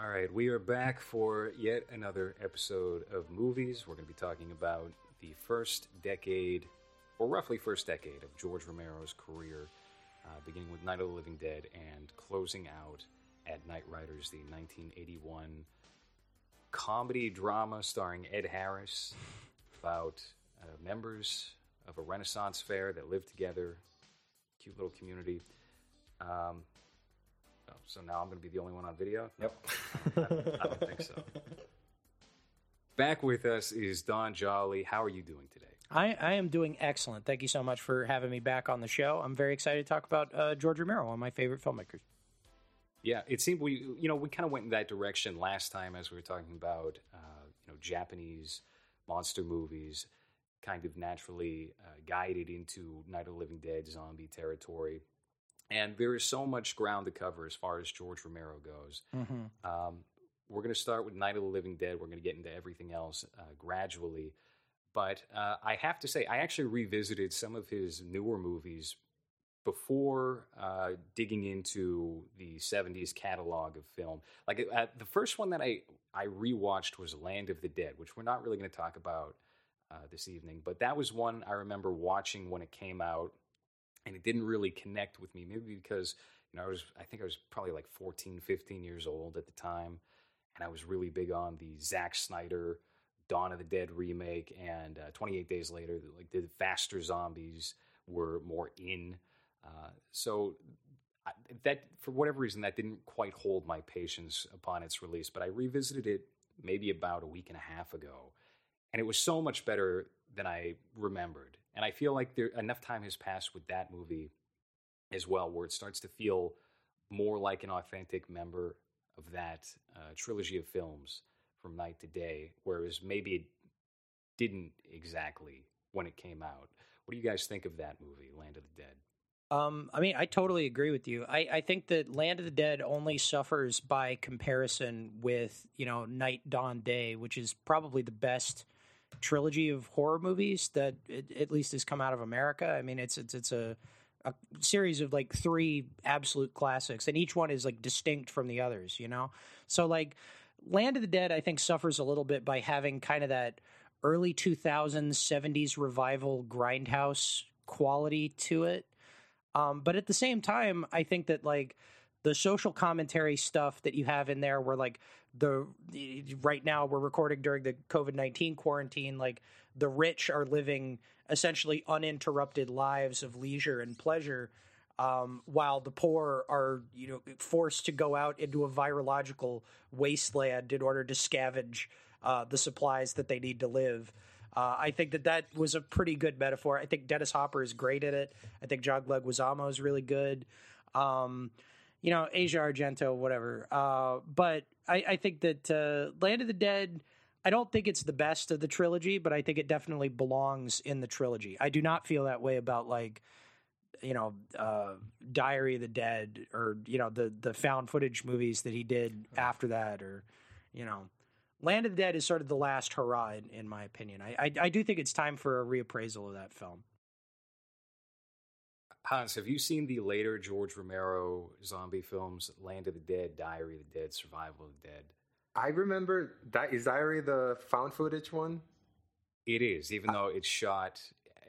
All right, we are back for yet another episode of movies. We're going to be talking about the first decade, or roughly first decade, of George Romero's career, uh, beginning with Night of the Living Dead and closing out at Knightriders, the 1981 comedy drama starring Ed Harris about uh, members of a Renaissance fair that live together. Cute little community. Um, oh, so now I'm going to be the only one on video? Yep. I don't, I don't think so. Back with us is Don Jolly. How are you doing today? I, I am doing excellent. Thank you so much for having me back on the show. I'm very excited to talk about uh, George Romero, one of my favorite filmmakers. Yeah, it seemed we you know we kind of went in that direction last time as we were talking about uh, you know Japanese monster movies, kind of naturally uh, guided into Night of the Living Dead zombie territory, and there is so much ground to cover as far as George Romero goes. Um, we're going to start with Night of the Living Dead. We're going to get into everything else uh, gradually. But uh, I have to say, I actually revisited some of his newer movies before uh, digging into the 70s catalog of film. Like uh, the first one that I, I rewatched was Land of the Dead, which we're not really going to talk about uh, this evening. But that was one I remember watching when it came out, and it didn't really connect with me. Maybe because you know I was I think I was probably like 14, 15 years old at the time, and I was really big on the Zack Snyder Dawn of the Dead remake, and uh, 28 Days Later, like the faster zombies were more in. Uh, so I, that, for whatever reason, that didn't quite hold my patience upon its release. But I revisited it maybe about a week and a half ago, and it was so much better than I remembered. And I feel like there enough time has passed with that movie as well, where it starts to feel more like an authentic member of that uh, trilogy of films from night to day, whereas maybe it didn't exactly when it came out. What do you guys think of that movie, Land of the Dead? Um, I mean, I totally agree with you. I, I think that Land of the Dead only suffers by comparison with, you know, Night, Dawn, Day, which is probably the best trilogy of horror movies that it, at least has come out of America. I mean, it's it's it's a a series of like three absolute classics, and each one is like distinct from the others. You know, so like Land of the Dead, I think suffers a little bit by having kind of that early 2000s 70s revival grindhouse quality to it. Um, but at the same time, I think that like the social commentary stuff that you have in there, where like the right now we're recording during the COVID nineteen quarantine, like the rich are living essentially uninterrupted lives of leisure and pleasure, um, while the poor are you know forced to go out into a virological wasteland in order to scavenge uh, the supplies that they need to live. Uh, I think that that was a pretty good metaphor. I think Dennis Hopper is great at it. I think John Leguizamo is really good. Um, you know, Asia Argento, whatever. Uh, but I, I, think that uh, Land of the Dead. I don't think it's the best of the trilogy, but I think it definitely belongs in the trilogy. I do not feel that way about like, you know, uh, Diary of the Dead or you know the the found footage movies that he did after that, or you know, Land of the Dead is sort of the last hurrah, in, in my opinion. I, I, I do think it's time for a reappraisal of that film. Hans, have you seen the later George Romero zombie films, Land of the Dead, Diary of the Dead, Survival of the Dead? I remember that is Diary the found footage one. It is, even though it's shot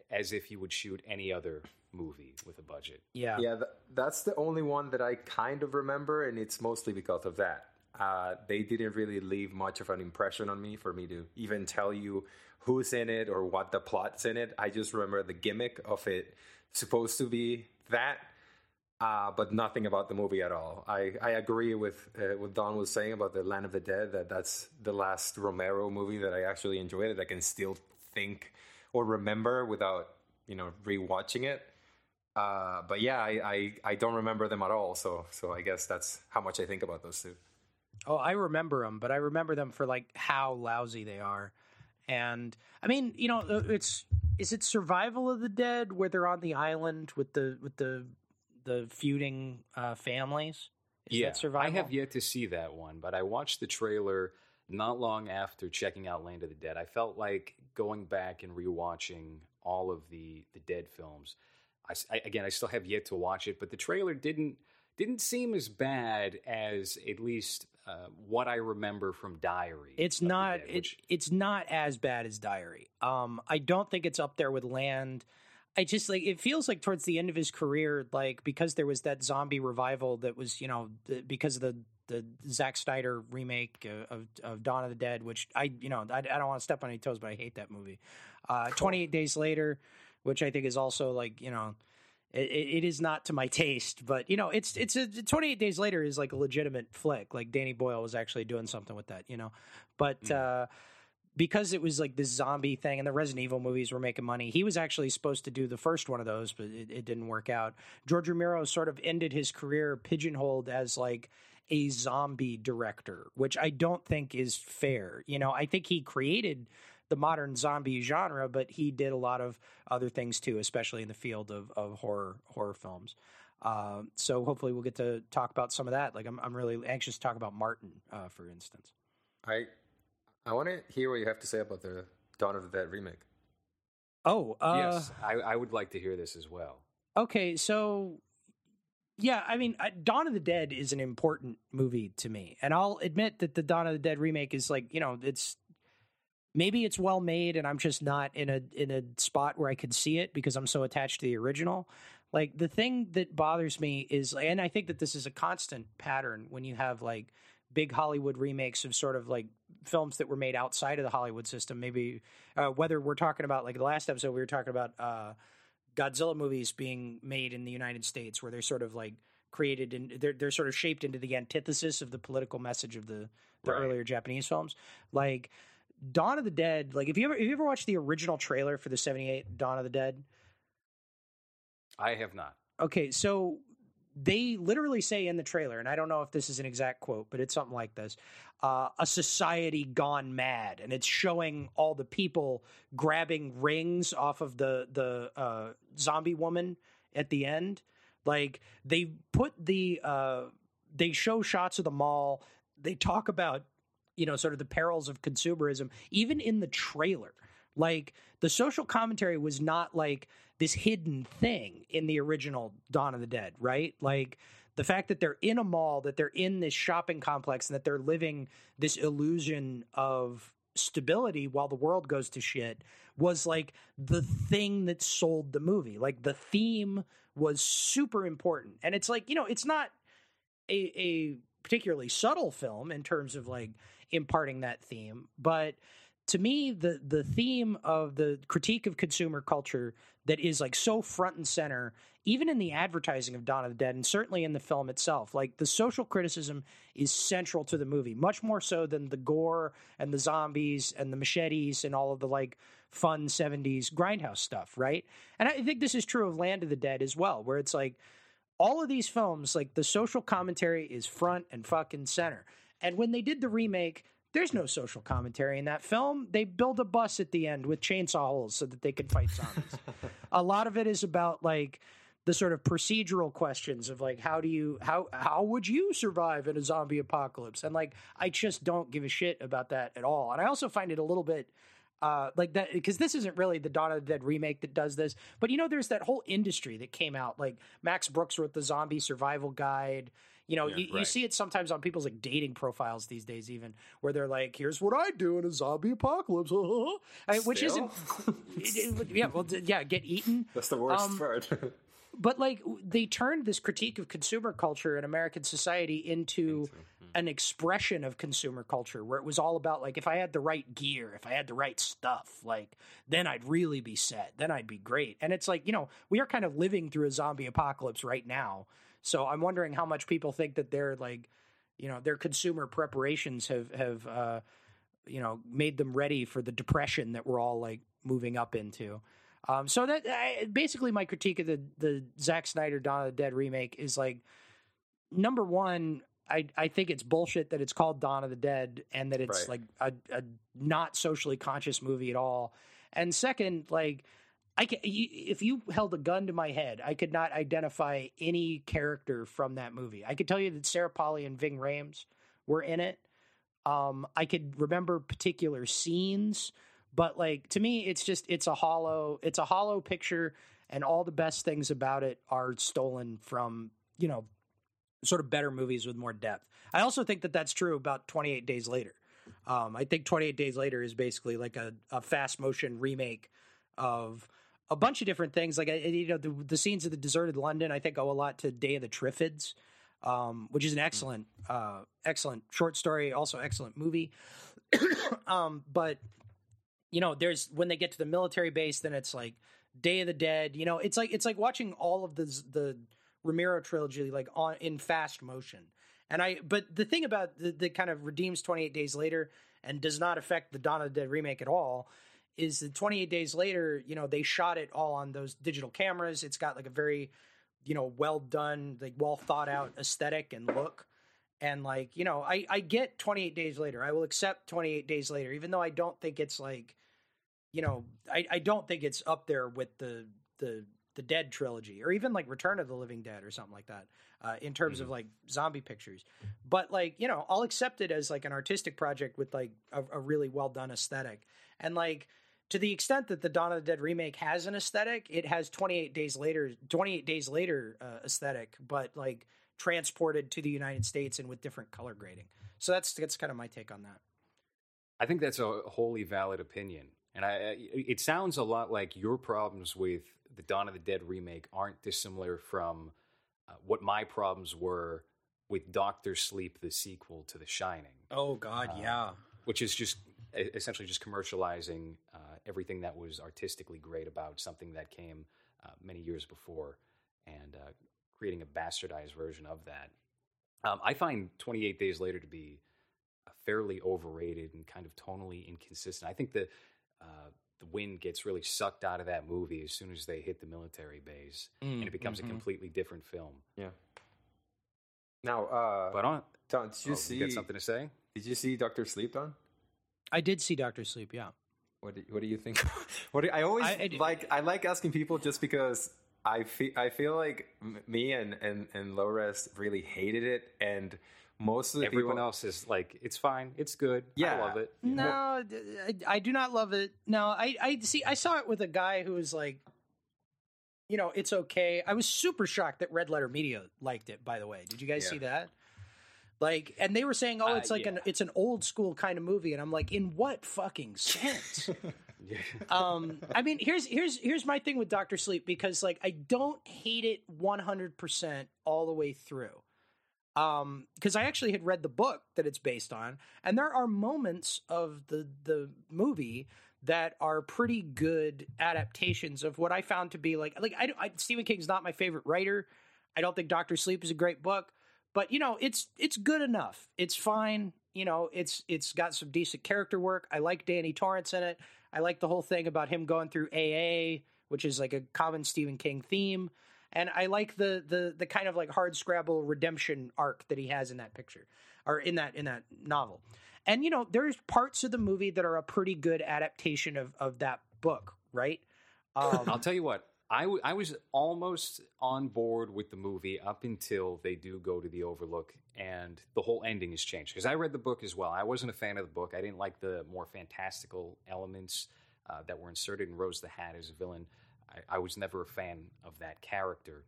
as if you would shoot any other movie with a budget. Yeah, yeah, th- that's the only one that I kind of remember, and it's mostly because of that. Uh, they didn't really leave much of an impression on me for me to even tell you who's in it or what the plot's in it. I just remember the gimmick of it supposed to be that, uh, but nothing about the movie at all. I, I agree with uh, what Don was saying about the Land of the Dead. That that's the last Romero movie that I actually enjoyed. That I can still think or remember without you know rewatching it. Uh, but yeah, I, I I don't remember them at all. So so I guess that's how much I think about those two. Oh, I remember them, but I remember them for like how lousy they are. And I mean, you know, it's is it Survival of the Dead where they're on the island with the with the the feuding uh, families? Is yeah, that Survival? I have yet to see that one, but I watched the trailer not long after checking out Land of the Dead. I felt like going back and rewatching all of the the Dead films. I, I, again, I still have yet to watch it, but the trailer didn't didn't seem as bad as at least uh, what I remember from Diary. It's not. Dead, which... it's not as bad as Diary. Um, I don't think it's up there with Land. I just like it feels like towards the end of his career, like because there was that zombie revival that was, you know, the, because of the the Zack Snyder remake of of Dawn of the Dead, which I, you know, I, I don't want to step on any toes, but I hate that movie. Uh, cool. Twenty Eight Days Later, which I think is also like, you know, it, it is not to my taste, but you know, it's it's a 28 Days Later is like a legitimate flick. Like Danny Boyle was actually doing something with that, you know, but. Mm. uh because it was like this zombie thing and the Resident Evil movies were making money, he was actually supposed to do the first one of those, but it, it didn't work out. George Romero sort of ended his career pigeonholed as like a zombie director, which I don't think is fair. You know, I think he created the modern zombie genre, but he did a lot of other things too, especially in the field of, of horror horror films. Uh, so hopefully we'll get to talk about some of that. Like I'm, I'm really anxious to talk about Martin, uh, for instance. I I want to hear what you have to say about the Dawn of the Dead remake. Oh, uh, yes, I, I would like to hear this as well. Okay, so yeah, I mean, Dawn of the Dead is an important movie to me, and I'll admit that the Dawn of the Dead remake is like, you know, it's maybe it's well made, and I'm just not in a in a spot where I could see it because I'm so attached to the original. Like the thing that bothers me is, and I think that this is a constant pattern when you have like big Hollywood remakes of sort of like films that were made outside of the Hollywood system. Maybe uh, whether we're talking about like the last episode, we were talking about uh, Godzilla movies being made in the United States, where they're sort of like created and they're they're sort of shaped into the antithesis of the political message of the the right. earlier Japanese films. Like Dawn of the Dead. Like if you ever if you ever watched the original trailer for the '78 Dawn of the Dead. I have not. Okay, so they literally say in the trailer, and I don't know if this is an exact quote, but it's something like this uh, a society gone mad. And it's showing all the people grabbing rings off of the, the uh, zombie woman at the end. Like they put the, uh, they show shots of the mall. They talk about, you know, sort of the perils of consumerism, even in the trailer. Like the social commentary was not like this hidden thing in the original Dawn of the Dead, right? Like the fact that they're in a mall, that they're in this shopping complex, and that they're living this illusion of stability while the world goes to shit was like the thing that sold the movie. Like the theme was super important. And it's like, you know, it's not a, a particularly subtle film in terms of like imparting that theme, but to me the the theme of the critique of consumer culture that is like so front and center even in the advertising of Dawn of the Dead and certainly in the film itself like the social criticism is central to the movie much more so than the gore and the zombies and the machetes and all of the like fun 70s grindhouse stuff right? And i think this is true of land of the dead as well where it's like all of these films like the social commentary is front and fucking center and when they did the remake there's no social commentary in that film. They build a bus at the end with chainsaw holes so that they can fight zombies. a lot of it is about like the sort of procedural questions of like how do you how how would you survive in a zombie apocalypse? And like I just don't give a shit about that at all. And I also find it a little bit uh, like that because this isn't really the Dawn of the Dead remake that does this, but you know, there's that whole industry that came out. Like Max Brooks wrote the Zombie Survival Guide. You know, yeah, you, right. you, see it sometimes on people's like dating profiles these days, even where they're like, "Here's what I do in a zombie apocalypse," I mean, which isn't. it, it, yeah, well, yeah, get eaten. That's the worst um, part. but like they turned this critique of consumer culture in American society into, into hmm. an expression of consumer culture where it was all about like if I had the right gear, if I had the right stuff, like then I'd really be set. Then I'd be great. And it's like, you know, we are kind of living through a zombie apocalypse right now so I'm wondering how much people think that their like, you know, their consumer preparations have have uh, you know made them ready for the depression that we're all like moving up into. Um, so that I, basically my critique of the the Zack Snyder Dawn of the Dead remake is like number one. I, I think it's bullshit that it's called Dawn of the Dead and that it's right. like a, a not socially conscious movie at all. And second, like I can, if you held a gun to my head, I could not identify any character from that movie. I could tell you that Sarah Polley and Ving Rhames were in it. Um, I could remember particular scenes, but like to me, it's just it's a hollow it's a hollow picture, and all the best things about it are stolen from you know sort of better movies with more depth. I also think that that's true about 28 Days Later. Um, I think 28 Days Later is basically like a, a fast motion remake of a bunch of different things. Like you know, the, the scenes of the deserted London, I think, owe a lot to Day of the Triffids, um, which is an excellent, uh, excellent short story, also excellent movie. um, but you know, there's when they get to the military base, then it's like Day of the Dead. You know, it's like it's like watching all of the the Romero trilogy like on in fast motion. And I, but the thing about the, the kind of redeems 28 Days Later and does not affect the Dawn of Dead remake at all is that 28 Days Later, you know, they shot it all on those digital cameras. It's got like a very, you know, well done, like well thought out aesthetic and look. And like, you know, I, I get 28 Days Later. I will accept 28 Days Later, even though I don't think it's like, you know, I, I don't think it's up there with the, the, the Dead trilogy or even like Return of the Living Dead or something like that uh, in terms mm-hmm. of like zombie pictures. But like, you know, I'll accept it as like an artistic project with like a, a really well done aesthetic. And like, to the extent that the Dawn of the Dead remake has an aesthetic, it has 28 days later, 28 days later uh, aesthetic, but like transported to the United States and with different color grading. So that's that's kind of my take on that. I think that's a wholly valid opinion, and I it sounds a lot like your problems with the Dawn of the Dead remake aren't dissimilar from uh, what my problems were with Doctor Sleep, the sequel to The Shining. Oh God, uh, yeah. Which is just essentially just commercializing uh, everything that was artistically great about something that came uh, many years before, and uh, creating a bastardized version of that. Um, I find 28 Days Later to be fairly overrated and kind of tonally inconsistent. I think the uh, the wind gets really sucked out of that movie as soon as they hit the military base, mm, and it becomes mm-hmm. a completely different film. Yeah. Now, uh, but on, Don, did you oh, see? You got something to say? Did you see Doctor Sleep, Don? I did see Doctor Sleep. Yeah. What do, what do you think? what do, I always I, I, like I like asking people just because I feel I feel like me and and and Lores really hated it and most of the everyone people, else is like it's fine. It's good. Yeah. i love it. No I, I, do not love it. No i i see i saw it with a guy who was like you know it's okay. I was super shocked that red letter media liked it by the way. Did you guys yeah. see that like, and they were saying, "Oh, it's uh, like yeah. an it's an old school kind of movie," and I'm like, "In what fucking sense?" yeah. um, I mean, here's here's here's my thing with Doctor Sleep because like I don't hate it 100 percent all the way through. Um, because I actually had read the book that it's based on, and there are moments of the the movie that are pretty good adaptations of what I found to be like like I, I Stephen King's not my favorite writer. I don't think Doctor Sleep is a great book, but you know it's it's good enough. It's fine. You know it's it's got some decent character work. I like danny torrance in it. I like the whole thing about him going through aa which is like a common stephen king theme. And i like the the the kind of like hard scrabble redemption arc that he has in that picture or in that in that novel. And you know there's parts of the movie that are a pretty good adaptation of of that book right? Um, i'll tell you what I, w- I was almost on board with the movie up until they do go to the Overlook and the whole ending has changed. Because I read the book as well. I wasn't a fan of the book. I didn't like the more fantastical elements uh, that were inserted in Rose the Hat as a villain. I, I was never a fan of that character.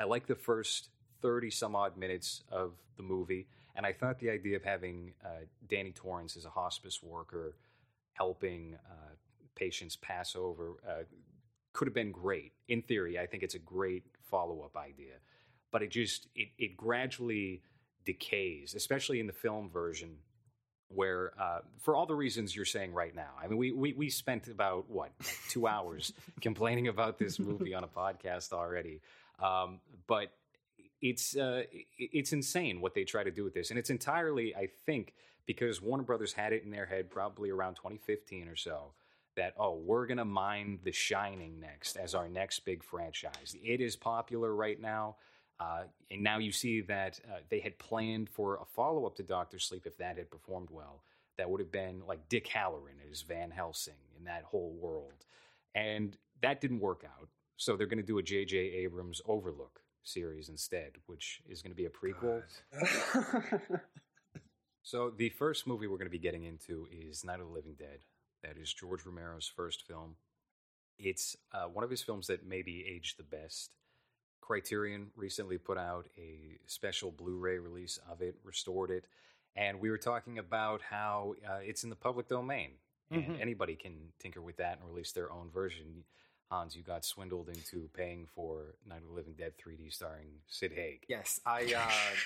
I like the first 30 some odd minutes of the movie. And I thought the idea of having uh, Danny Torrance as a hospice worker helping uh, patients pass over uh, could have been great in theory. I think it's a great follow up idea, but it just it, it gradually decays, especially in the film version, where uh, for all the reasons you're saying right now. I mean, we we, we spent about what two hours complaining about this movie on a podcast already, um, but it's uh, it's insane what they try to do with this, and it's entirely, I think, because Warner Brothers had it in their head probably around 2015 or so that oh we're going to mine the shining next as our next big franchise. It is popular right now uh, and now you see that uh, they had planned for a follow-up to dr sleep if that had performed well. That would have been like dick hallorann as van helsing in that whole world. And that didn't work out so they're going to do a j.j abrams overlook series instead which is going to be a prequel. So the first movie we're going to be getting into is night of the living dead that is George Romero's first film. It's uh, one of his films that maybe aged the best. Criterion recently put out a special Blu-ray release of it, restored it, and we were talking about how uh, it's in the public domain, and Mhm. anybody can tinker with that and release their own version. Hans, you got swindled into paying for Night of the Living Dead 3D starring Sid Haig. Yes, I. Uh,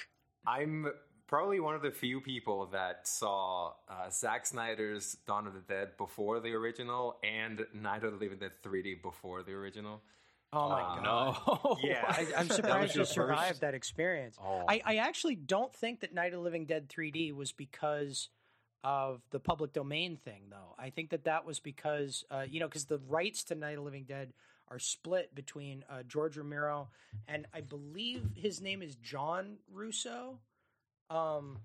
I'm probably one of the few people that saw uh, Zack Snyder's Dawn of the Dead before the original and Night of the Living Dead 3D before the original. Oh my Uh, god! No, Yeah. I, I'm That surprised was you your survived first? that experience. Oh. I, I actually don't think that Night of the Living Dead 3D was because of the public domain thing, though. I think that that was because, uh, you know, because the rights to Night of the Living Dead are split between uh, George Romero and I believe his name is John Russo. Um,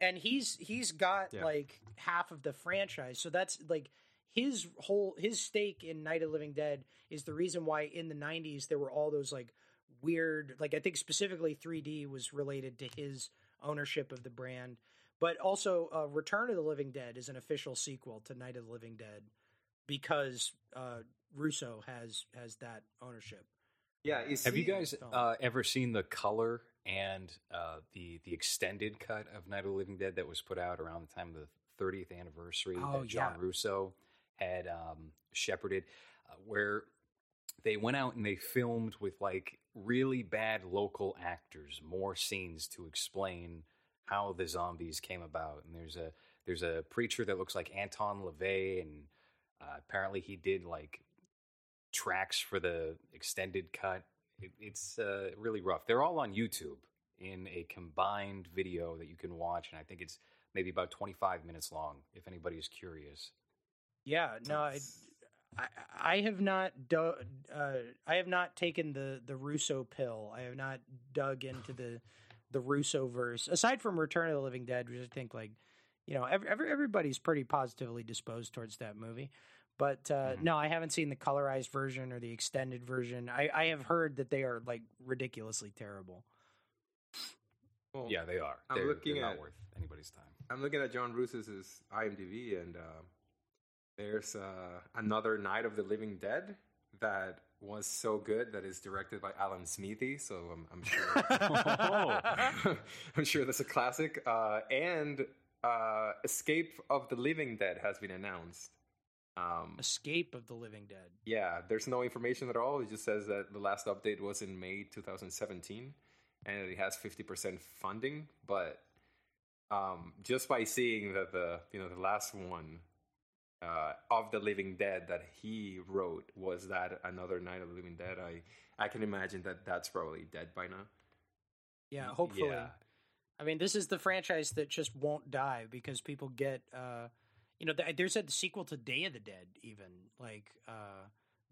and he's he's got Yeah. like half of the franchise, so that's like his whole his stake in Night of the Living Dead is the reason why in the '90s there were all those like weird, like I think specifically 3D was related to his ownership of the brand, but also uh, Return of the Living Dead is an official sequel to Night of the Living Dead because uh, Russo has has that ownership. Yeah, Have you guys uh, ever seen the color and uh, the the extended cut of Night of the Living Dead that was put out around the time of the 30th anniversary Oh, that John yeah. Russo had um, shepherded, uh, where they went out and they filmed with like really bad local actors more scenes to explain how the zombies came about. And there's a there's a preacher that looks like Anton LaVey, and uh, apparently he did like tracks for the extended cut. It, it's uh, really rough. They're all on YouTube in a combined video that you can watch, and I think it's maybe about 25 minutes long. If anybody is curious, Yeah, no, I, I, I have not do, uh, I have not taken the the Russo pill. I have not dug into the the Russo verse aside from Return of the Living Dead, which I think like you know every, every everybody's pretty positively disposed towards that movie. But uh, Mhm. no, I haven't seen the colorized version or the extended version. I, I have heard that they are like ridiculously terrible. Well, yeah, they are. I'm they're, looking they're not at- worth anybody's time. I'm looking at John Russo's IMDb, and uh, there's uh, another Night of the Living Dead that was so good that is directed by Alan Smithee. So I'm, I'm sure I'm sure that's a classic. Uh, and uh, Escape of the Living Dead has been announced. Um, Escape of the Living Dead. yeah, there's no information at all. It just says that the last update was in May 2017, and it has 50% funding. But um, just by seeing that the you know the last one uh, of the Living Dead that he wrote was that another Night of the Living Dead, I I can imagine that that's probably dead by now. Yeah, hopefully. Yeah. I mean, this is the franchise that just won't die because people get, uh, you know, th- there's a sequel to Day of the Dead, even like uh,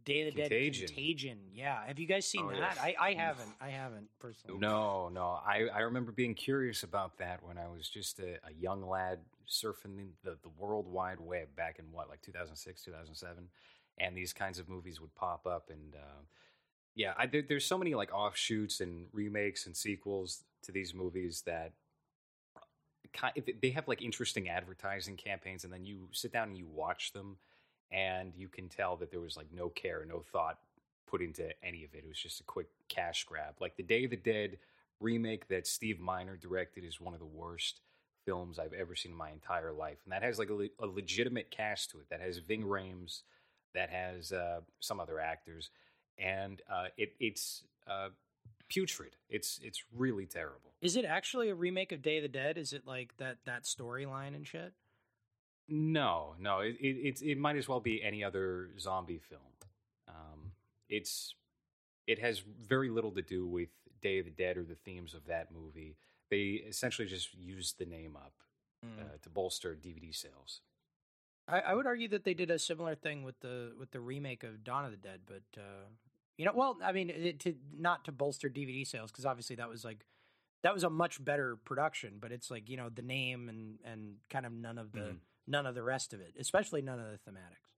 Day of the Contagion. Dead Contagion. Yeah, have you guys seen Oh, that? yes. I, I haven't. I haven't personally. No, no. I, I remember being curious about that when I was just a, a young lad surfing in the, the World Wide Web back in what, like 2006, 2007? And these kinds of movies would pop up. And uh, yeah, I, there, there's so many like offshoots and remakes and sequels to these movies that they have like interesting advertising campaigns. And then you sit down and you watch them and you can tell that there was like no care, no thought put into any of it. It was just a quick cash grab. Like the Day of the Dead remake that Steve Miner directed is one of the worst films I've ever seen in my entire life, and that has like a, le- a legitimate cast to it. That has Ving Rhames, that has uh, some other actors, and uh, it, it's uh, putrid. It's it's really terrible. Is it actually a remake of Day of the Dead? Is it like that that storyline and shit? No, no, it it it's, it might as well be any other zombie film. Um, it's it has very little to do with Day of the Dead or the themes of that movie. They essentially just used the name up Hmm. uh, to bolster DVD sales. I, I would argue that they did a similar thing with the with the remake of Dawn of the Dead, but uh, you know, well, I mean, it, to not to bolster DVD sales because obviously that was like that was a much better production, but it's like you know the name and and kind of none of the Mhm. none of the rest of it, especially none of the thematics.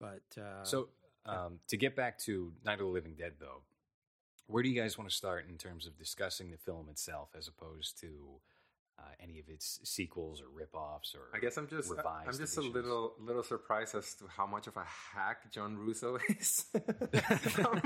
But uh, so um, to get back to Night of the Living Dead, though, where do you guys want to start in terms of discussing the film itself, as opposed to uh, any of its sequels or rip-offs or I guess I'm just revised I'm just editions. a little little surprised as to how much of a hack John Russo is. I'm,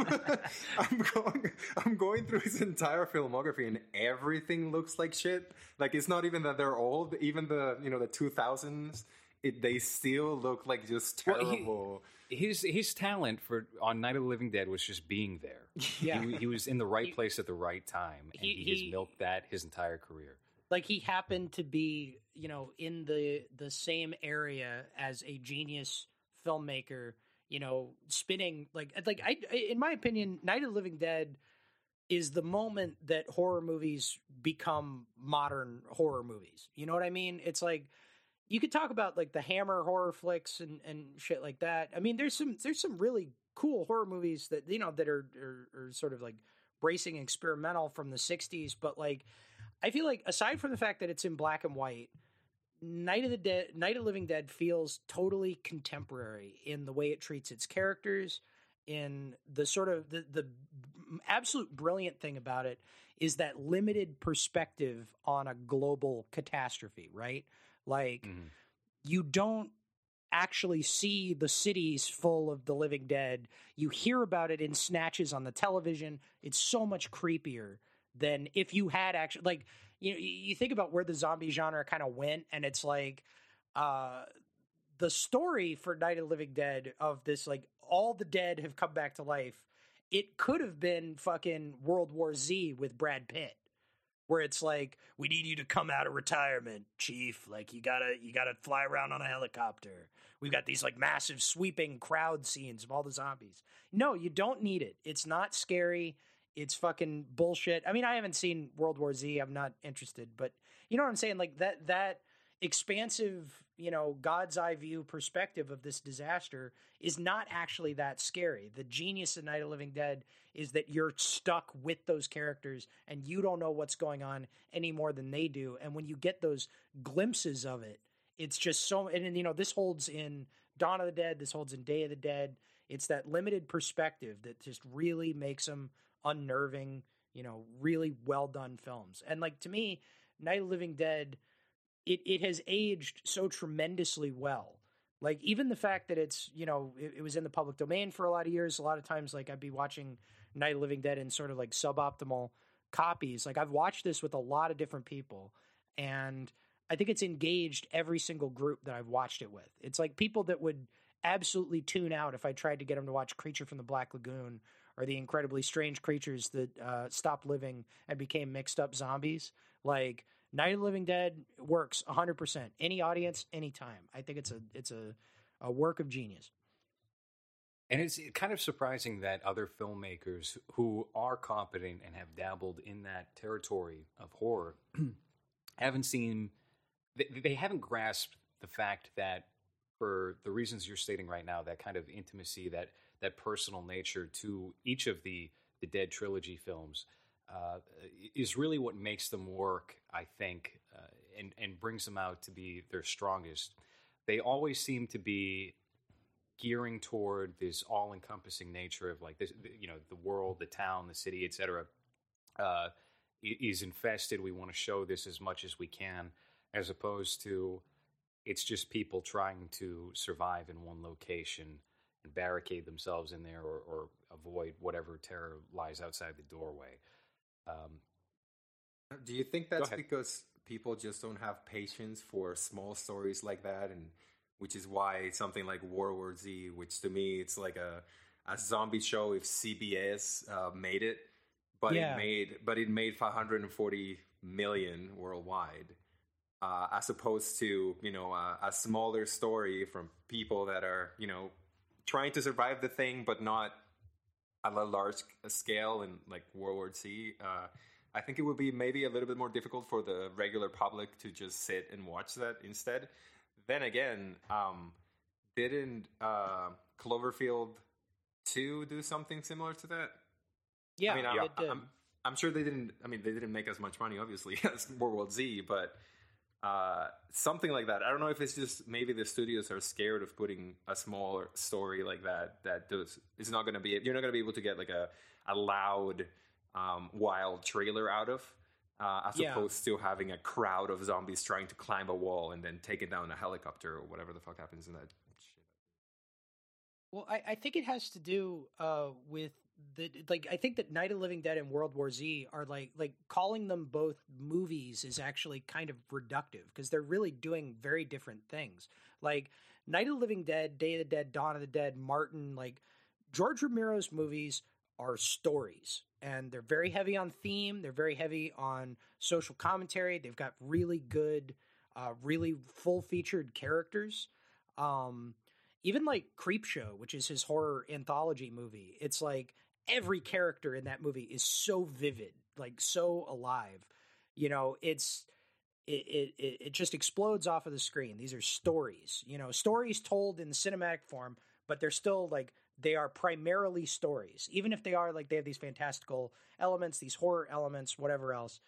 I'm going I'm going through his entire filmography and everything looks like shit. Like it's not even that they're old, even the you know the 2000s, it, they still look like just Well, he- terrible. his his talent for on Night of the Living Dead was just being there. Yeah. he, he was in the right He- place at the right time, and He- he, he- has milked that his entire career. Like he happened to be you know in the the same area as a genius filmmaker you know spinning like like i in my opinion night of living dead is the moment that horror movies become modern horror movies. You know what i mean? It's like you could talk about like the hammer horror flicks and and shit like that. I mean there's some there's some really cool horror movies that you know that are are, are sort of like bracing experimental from the 60s but like I feel like aside from the fact that it's in black and white, Night of the Dead, Night of Living Dead feels totally contemporary in the way it treats its characters. In the sort of the the absolute brilliant thing about it is that limited perspective on a global catastrophe, right? Like Mhm. you don't actually see the cities full of the living dead. You hear about it in snatches on the television. It's so much creepier than if you had actually like you you think about where the zombie genre kind of went and it's like uh the story for Night of the Living Dead of this like all the dead have come back to life. It could have been fucking World War Z with Brad Pitt where it's like we need you to come out of retirement chief like you gotta you gotta fly around on a helicopter. We've got these like massive sweeping crowd scenes of all the zombies. No you don't need it. It's not scary it's fucking bullshit i mean i haven't seen world war z i'm not interested but you know what i'm saying like that that expansive you know god's eye view perspective of this disaster is not actually that scary the genius of night of living dead is that you're stuck with those characters and you don't know what's going on any more than they do. And when you get those glimpses of it, it's just so. And, and, you know, this holds in Dawn of the Dead. This holds in Day of the Dead. It's that limited perspective that just really makes them unnerving. You know, really well done films. And like to me, Night of Living Dead, it it has aged so tremendously well like even the fact that it's you know it, it was in the public domain for a lot of years a lot of times like i'd be watching night of living dead in sort of like suboptimal copies like i've watched this with a lot of different people and i think it's engaged every single group that i've watched it with it's like people that would absolutely tune out if i tried to get them to watch creature from the black lagoon or the incredibly strange creatures that uh, stopped living and became mixed up zombies like Night of the Living Dead works 100%. Any audience, anytime. I think it's a it's a a work of genius. And it's kind of surprising that other filmmakers who are competent and have dabbled in that territory of horror haven't seen, they haven't grasped the fact that for the reasons you're stating right now, that kind of intimacy, that that personal nature to each of the the Dead trilogy films uh, is really what makes them work. I think, uh, and and brings them out to be their strongest. They always seem to be gearing toward this all-encompassing nature of like this, you know, the world, the town, the city, etc. Uh, is infested. We want to show this as much as we can, as opposed to it's just people trying to survive in one location and barricade themselves in there or, or avoid whatever terror lies outside the doorway. Um, Do you think that's ahead. because people just don't have patience for small stories like that, and which is why something like World War Z, which to me it's like a a zombie show if CBS uh, made it, but Yeah. it made but it made 540 million worldwide, uh, as opposed to you know a, a smaller story from people that are you know trying to survive the thing, but not at a large scale in like World War Z. Uh, I think it would be maybe a little bit more difficult for the regular public to just sit and watch that instead. Then again, um, didn't uh, Cloverfield two do something similar to that? Yeah, I mean, I, did. I'm, I'm sure they didn't. I mean, they didn't make as much money, obviously, as World War Z, but uh, something like that. I don't know if it's just maybe the studios are scared of putting a small story like that. That does is not going to be. You're not going to be able to get like a a loud, um, wild trailer out of. uh, as Yeah. opposed to having a crowd of zombies trying to climb a wall and then taking down a helicopter or whatever the fuck happens in that shit. Well, I, I think it has to do uh, with the like. I think that Night of the Living Dead and World War Z are like like calling them both movies is actually kind of reductive because they're really doing very different things. Like Night of the Living Dead, Day of the Dead, Dawn of the Dead, Martin. Like George Romero's movies are stories, and they're very heavy on theme. They're very heavy on social commentary. They've got really good, uh, really full featured characters. Um, even like Creepshow, which is his horror anthology movie, it's like every character in that movie is so vivid, like so alive. You know, it's it it it just explodes off of the screen. These are stories, you know, stories told in cinematic form, but they're still like they are primarily stories, even if they are like they have these fantastical elements, these horror elements, whatever else.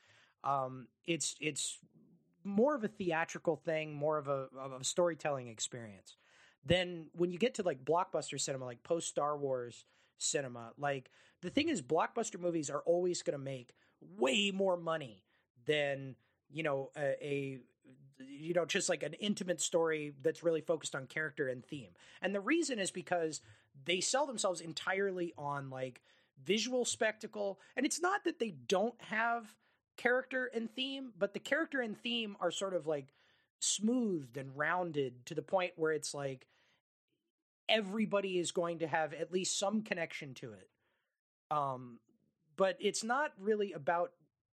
Um, it's it's more of a theatrical thing, more of a of a storytelling experience. Then when you get to like blockbuster cinema, like post Star Wars cinema, like the thing is, blockbuster movies are always going to make way more money than you know a, a you know just like an intimate story that's really focused on character and theme. And the reason is because they sell themselves entirely on like visual spectacle, and it's not that they don't have character and theme, but the character and theme are sort of like smoothed and rounded to the point where it's like everybody is going to have at least some connection to it. Um, but it's not really about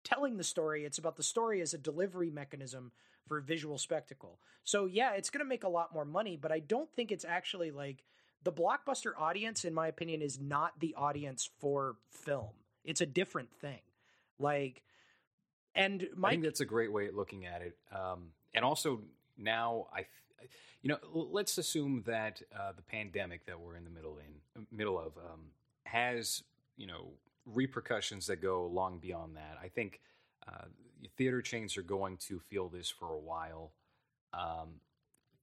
telling the story, it's about the story as a delivery mechanism for visual spectacle. So, yeah, it's going to make a lot more money, but I don't think it's actually like the blockbuster audience, in my opinion, is not the audience for film. It's a different thing. Like, and I think that's a great way of looking at it. Um, and also now, I, you know, let's assume that uh, the pandemic that we're in the middle in middle of um, has you know repercussions that go long beyond that. I think uh, theater chains are going to feel this for a while. Um,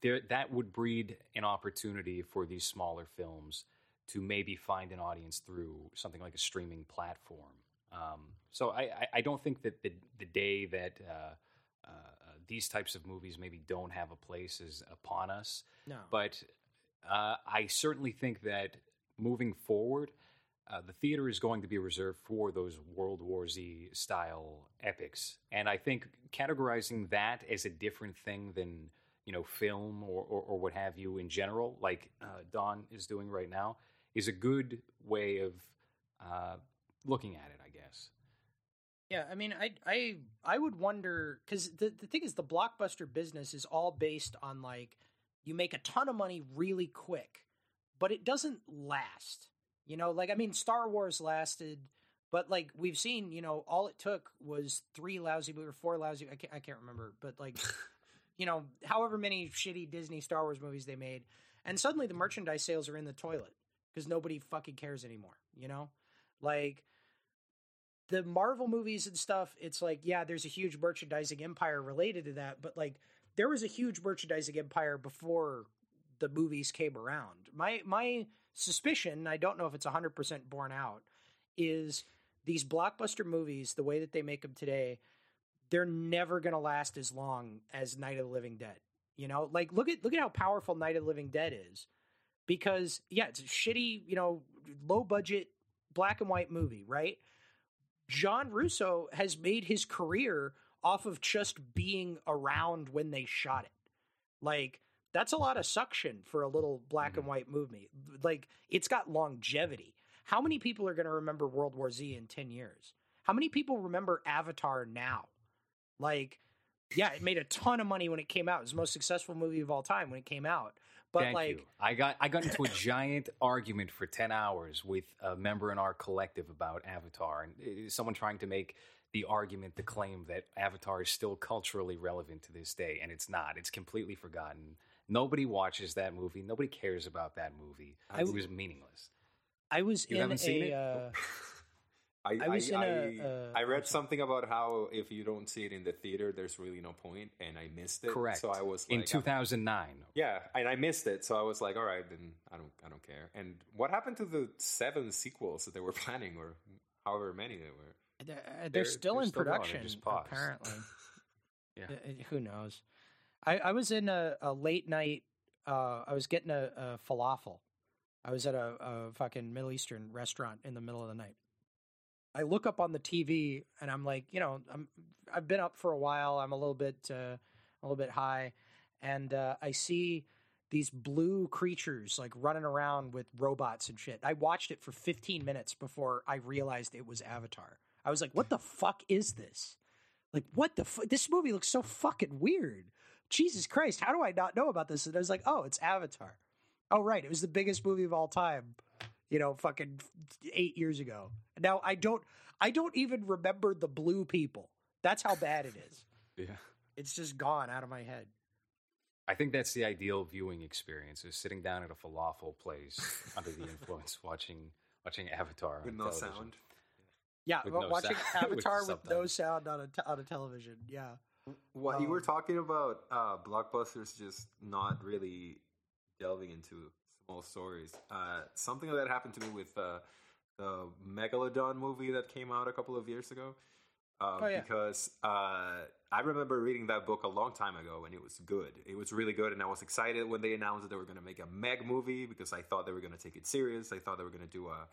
there, that would breed an opportunity for these smaller films to maybe find an audience through something like a streaming platform. Um, so I, I, don't think that the the day that uh, uh, these types of movies maybe don't have a place is upon us. no, But uh, I certainly think that moving forward, uh, the theater is going to be reserved for those World War Z style epics, and I think categorizing that as a different thing than you know film or, or, or what have you in general, like uh, Don is doing right now, is a good way of uh, looking at it. I guess. Yeah, I mean, I I I would wonder because the the thing is, the blockbuster business is all based on like you make a ton of money really quick, but it doesn't last. You know, like I mean, Star Wars lasted, but like we've seen, you know, all it took was three lousy or four lousy. I can't I can't remember, but like, you know, however many shitty Disney Star Wars movies they made, and suddenly the mm-hmm. merchandise sales are in the toilet because nobody fucking cares anymore. You know, like the Marvel movies and stuff, it's like, yeah, there's a huge merchandising empire related to that, but like there was a huge merchandising empire before the movies came around. My my suspicion, I don't know if it's 100% borne out, is these blockbuster movies, the way that they make them today, they're never going to last as long as Night of the Living Dead. You know, like look at look at how powerful Night of the Living Dead is. Because yeah, it's a shitty, you know, low budget black and white movie, right? John Russo has made his career off of just being around when they shot it. Like that's a lot of suction for a little black and mm-hmm. white movie. Like it's got longevity. How many people are going to remember World War Z in 10 years? How many people remember Avatar now? Like yeah, it made a ton of money when it came out. It was the most successful movie of all time when it came out. But Thank like you. I got I got into a giant argument for ten hours with a member in our collective about Avatar, and uh, someone trying to make the argument, the claim that Avatar is still culturally relevant to this day, and it's not. It's completely forgotten. Nobody watches that movie. Nobody cares about that movie. I- it was meaningless. I was You in haven't seen a it? uh, I, I I, a, uh, I read something about how if you don't see it in the theater, there's really no point, and I missed it. Correct. So I was in 2009. yeah, and I missed it. So I was like, all right, then I don't, I don't care. And what happened to the seven sequels that they were planning, or however many there were? They're, they're, They're- still they're in still production, just apparently. Yeah. Uh, uh, Who knows? I, I was in a, a late night. Uh, I was getting a, a falafel. I was at a, a fucking Middle Eastern restaurant in the middle of the night. I look up on the TV and I'm like, you know, I'm I've been up for a while. I'm a little bit uh, a little bit high, and uh, I see these blue creatures like running around with robots and shit. I watched it for 15 minutes before I realized it was Avatar. I was like, what the fuck is this? Like, what the fuck? This movie looks so fucking weird. Jesus Christ, how do I not know about this? And I was like, oh, it's Avatar. Oh, right. It was the biggest movie of all time, you know, fucking eight years ago. Now I don't, I don't even remember the blue people. That's how bad it is. Yeah. It's just gone out of my head. I think that's the ideal viewing experience: is sitting down at a falafel place under the influence, watching watching Avatar with on no television. sound. Yeah, With no watching sound- Avatar with, no sound on a t- on a television. Yeah. What you were Um, talking about, uh, blockbusters just not really delving into small stories. Uh, something that happened to me with uh, the Megalodon movie that came out a couple of years ago. Uh, Oh, yeah. Because uh, I remember reading that book a long time ago, and it was good. It was really good, and I was excited when they announced that they were going to make a Meg movie because I thought they were going to take it serious. I thought they were going to do a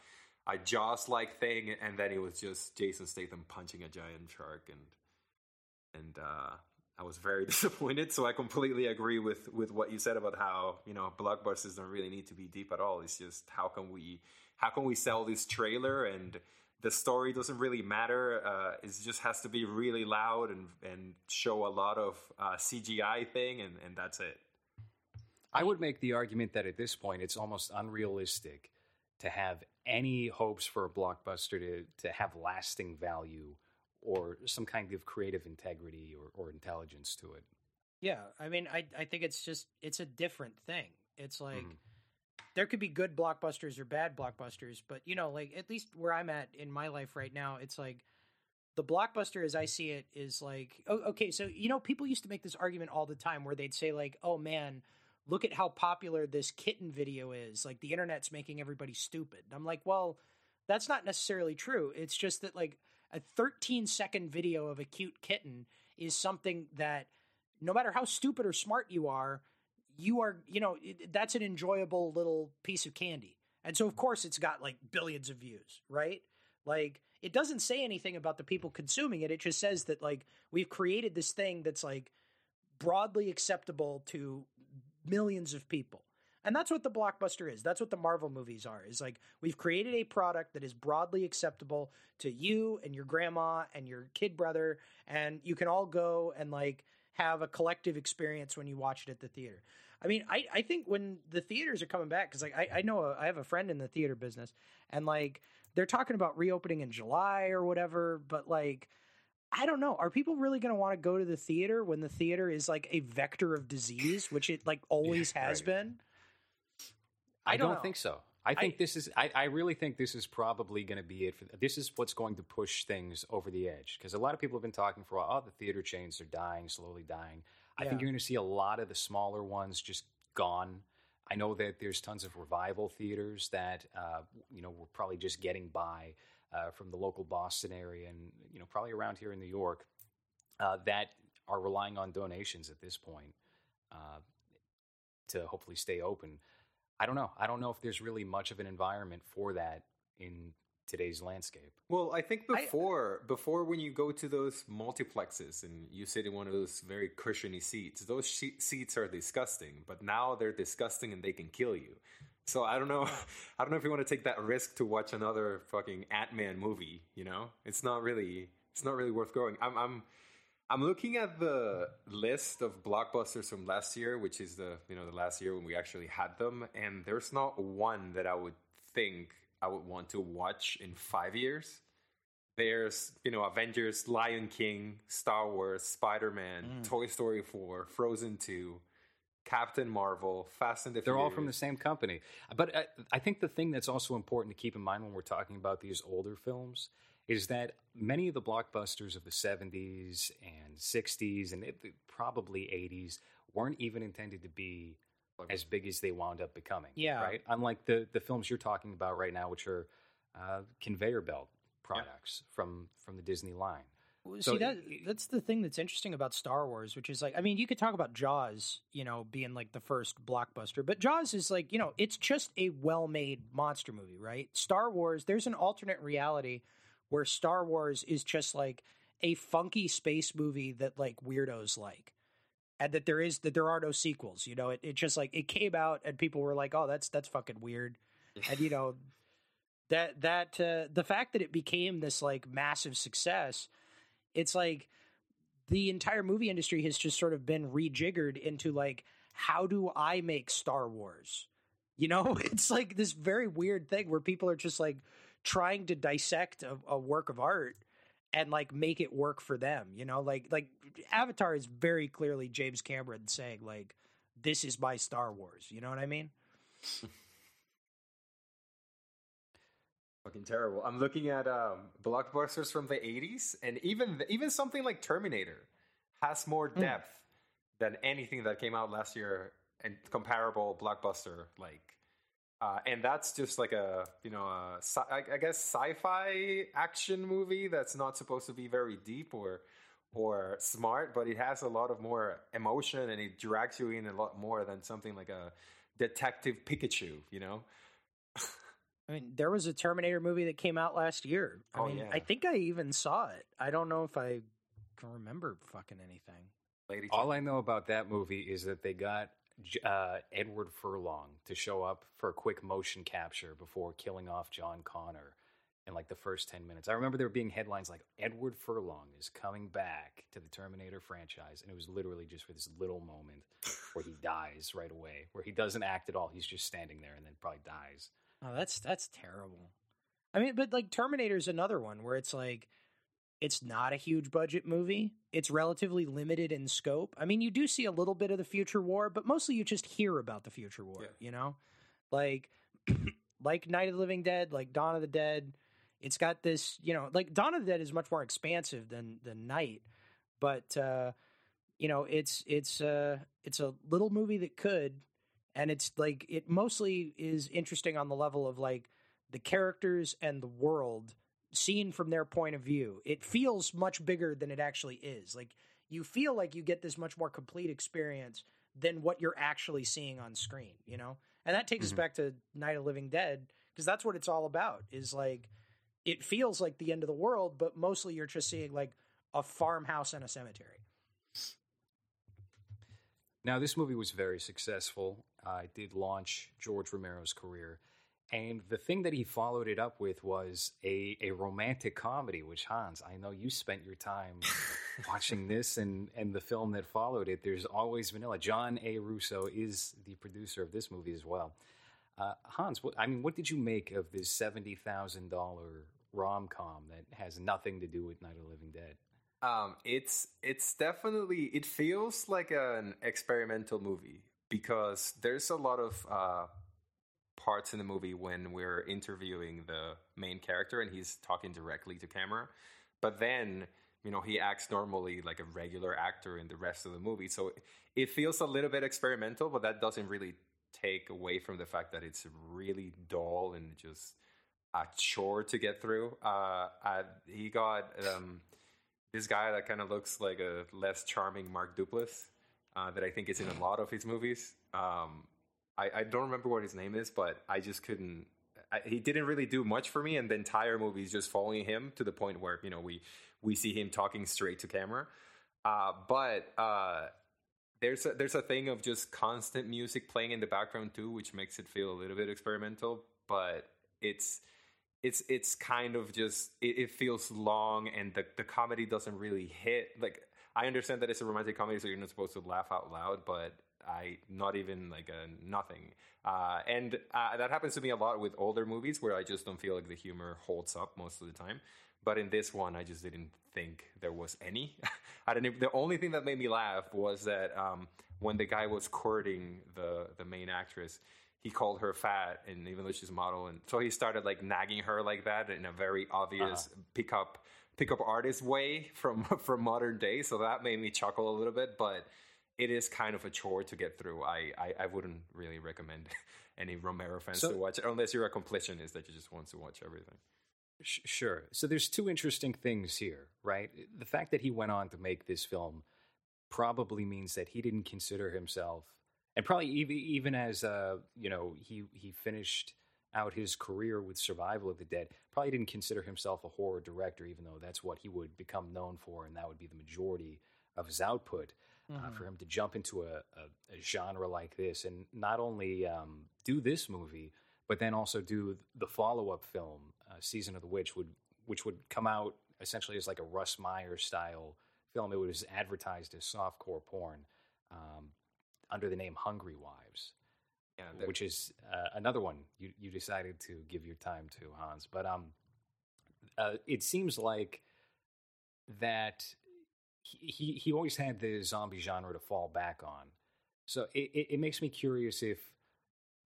a Jaws like thing, and then it was just Jason Statham punching a giant shark, and and uh, I was very disappointed. So I completely agree with with what you said about how you know blockbusters don't really need to be deep at all. It's just how can we how can we sell this trailer and the story doesn't really matter. Uh, it just has to be really loud and and show a lot of uh, CGI thing, and and that's it. I would make the argument that at this point it's almost unrealistic to have any hopes for a blockbuster to, to have lasting value or some kind of creative integrity or, or intelligence to it. Yeah, I mean, I I think it's just it's a different thing. It's like Mhm. there could be good blockbusters or bad blockbusters, but you know, like at least where I'm at in my life right now, it's like the blockbuster as I see it is like oh, okay, so you know, people used to make this argument all the time where they'd say like, "Oh man, look at how popular this kitten video is. Like the internet's making everybody stupid." And I'm like, "Well, that's not necessarily true. It's just that like a 13 second video of a cute kitten is something that no matter how stupid or smart you are, you are, you know, that's an enjoyable little piece of candy. And so, of course, it's got like billions of views, right? Like, it doesn't say anything about the people consuming it. It just says that, like, we've created this thing that's like broadly acceptable to millions of people. And that's what the blockbuster is. That's what the Marvel movies are. Is like we've created a product that is broadly acceptable to you and your grandma and your kid brother and you can all go and like have a collective experience when you watch it at the theater. I mean, I, I think when the theaters are coming back, because like I, I know a, I have a friend in the theater business, and like they're talking about reopening in July or whatever, but like I don't know. Are people really going to want to go to the theater when the theater is like a vector of disease, which it like always Yeah, has right. been? I, don't don't, think so. I think this is. I, I really think this is probably going to be it. For, this is what's going to push things over the edge because a lot of people have been talking for a while. Oh, the theater chains are dying, slowly dying. I think you're going to see a lot of the smaller ones just gone. I know that there's tons of revival theaters that uh, you know we're probably just getting by uh, from the local Boston area and you know probably around here in New York uh, that are relying on donations at this point uh, to hopefully stay open. I don't know. I don't know if there's really much of an environment for that in today's landscape. Well, I think I- uh, before before when you go to those multiplexes and you sit in one of those very cushiony seats, those she- seats are disgusting. But now they're disgusting and they can kill you. So I don't know. I don't know if you want to take that risk to watch another fucking Ant Man movie. You know, it's not really it's not really worth going. I'm I'm I'm looking at the list of blockbusters from last year, which is the you know the last year when we actually had them, and there's not one that I would think I would want to watch in five years. There's you know Avengers, Lion King, Star Wars, Spider Man, Mm. Toy Story four, Frozen two, Captain Marvel, Fast and the They're all from the same company. But I, I think the thing that's also important to keep in mind when we're talking about these older films is that many of the blockbusters of the 70s and 60s and it, probably 80s weren't even intended to be as big as they wound up becoming. Yeah. Right? Unlike the, the films you're talking about right now, which are uh, conveyor belt products yeah. from from the Disney line. So See that that's the thing that's interesting about Star Wars, which is like I mean, you could talk about Jaws, you know, being like the first blockbuster, but Jaws is like, you know, it's just a well-made monster movie, right? Star Wars, there's an alternate reality where Star Wars is just like a funky space movie that like weirdos like. And that there is that there are no sequels, you know. It it just like it came out and people were like, "Oh, that's that's fucking weird." and you know, that that uh, the fact that it became this like massive success it's like the entire movie industry has just sort of been rejiggered into like how do I make Star Wars? You know, it's like this very weird thing where people are just like trying to dissect a, a, work of art and like make it work for them. You know, like like Avatar is very clearly James Cameron saying like this is my Star Wars. You know what I mean? Fucking terrible. I'm looking at um, blockbusters from the 80s, and even even something like Terminator has more hmm. depth mm. than anything that came out last year and comparable blockbuster like. Uh, and that's just like a you know a, I, I guess sci-fi action movie that's not supposed to be very deep or or smart, but it has a lot of more emotion and it drags you in a lot more than something like a detective Pikachu, you know. I mean, there was a Terminator movie that came out last year. I oh, mean, yeah. I think I even saw it. I don't know if I can remember fucking anything. Lady All I know about that movie is that they got uh, Edward Furlong to show up for a quick motion capture before killing off John Connor in like the first 10 minutes. I remember there being headlines like Edward Furlong is coming back to the Terminator franchise. And it was literally just for this little moment where he dies right away, where he doesn't act at all. He's just standing there and then probably dies. Oh, that's that's terrible. I mean, but like Terminator is another one where it's like it's not a huge budget movie. It's relatively limited in scope. I mean, you do see a little bit of the future war, but mostly you just hear about the future war, yeah. you know? Like like Night of the Living Dead, like Dawn of the Dead. It's got this, you know, like Dawn of the Dead is much more expansive than than Night, but uh you know, it's it's uh it's a little movie that could and it's like it mostly is interesting on the level of like the characters and the world seen from their point of view. It feels much bigger than it actually is. Like you feel like you get this much more complete experience than what you're actually seeing on screen, you know? And that takes mm-hmm. us back to Night of Living Dead because that's what it's all about. Is like it feels like the end of the world, but mostly you're just seeing like a farmhouse and a cemetery. Now, this movie was very successful uh, did launch George Romero's career. And the thing that he followed it up with was a, a romantic comedy, which Hans, I know you spent your time watching this and, and the film that followed it. There's always vanilla. John A. Russo is the producer of this movie as well. Uh, Hans, what, I mean, what did you make of this seventy thousand dollar rom com that has nothing to do with Night of the Living Dead? Um, it's it's definitely it feels like an experimental movie because there's a lot of uh, parts in the movie when we're interviewing the main character and he's talking directly to camera, but then you know he acts normally like a regular actor in the rest of the movie. So it feels a little bit experimental, but that doesn't really take away from the fact that it's really dull and just a chore to get through. Uh, I, he got um, this guy that kind of looks like a less charming Mark Duplass uh, that I think is in a lot of his movies. Um, I, I, don't remember what his name is, but I just couldn't. I, he didn't really do much for me, and the entire movie is just following him to the point where you know we we see him talking straight to camera. Uh, but uh, there's a, there's a thing of just constant music playing in the background too, which makes it feel a little bit experimental. But it's it's it's kind of just it, it feels long, and the the comedy doesn't really hit like I understand that it's a romantic comedy, so you're not supposed to laugh out loud, but I not even like a nothing. Uh, and uh, that happens to me a lot with older movies where I just don't feel like the humor holds up most of the time. But in this one, I just didn't think there was any. I don't. The only thing that made me laugh was that um, when the guy was courting the the main actress, he called her fat, and even though she's a model, and so he started like nagging her like that in a very obvious uh-huh. pickup pickup artist way from from modern day. So that made me chuckle a little bit, but it is kind of a chore to get through. I I, I wouldn't really recommend any Romero fans so, to watch it unless you're a completionist that you just want to watch everything. Sure. So there's two interesting things here, right? The fact that he went on to make this film probably means that he didn't consider himself, and probably even even as uh, you know he he finished out his career with Survival of the Dead, probably didn't consider himself a horror director, even though that's what he would become known for, and that would be the majority of his output. Uh, mm-hmm. Uh, for him to jump into a, a, a, genre like this and not only um, do this movie, but then also do the follow up film, uh, Season of the Witch, would which would come out essentially as like a Russ Meyer style film. It was advertised as softcore porn um, under the name Hungry Wives. Yeah, which is uh, another one you, you decided to give your time to Hans. But um, uh, it seems like that he he always had the zombie genre to fall back on. So it, it, it makes me curious if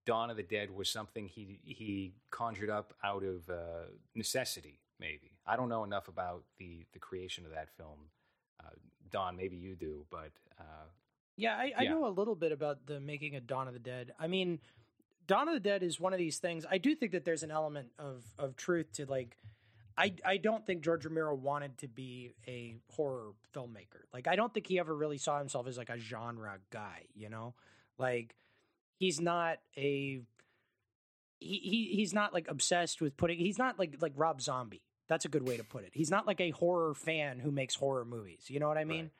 Dawn of the Dead was something he he conjured up out of uh, necessity. Maybe I don't know enough about the the creation of that film. Uh, Don, maybe you do, but uh, yeah, I, I yeah. know a little bit about the making of Dawn of the Dead. I mean, Dawn of the Dead is one of these things. I do think that there's an element of of truth to like. I I don't think George Romero wanted to be a horror filmmaker. Like, I don't think he ever really saw himself as like a genre guy. You know, like he's not a he, he he's not like obsessed with putting. He's not like like Rob Zombie. That's a good way to put it. He's not like a horror fan who makes horror movies. You know what I mean? Right.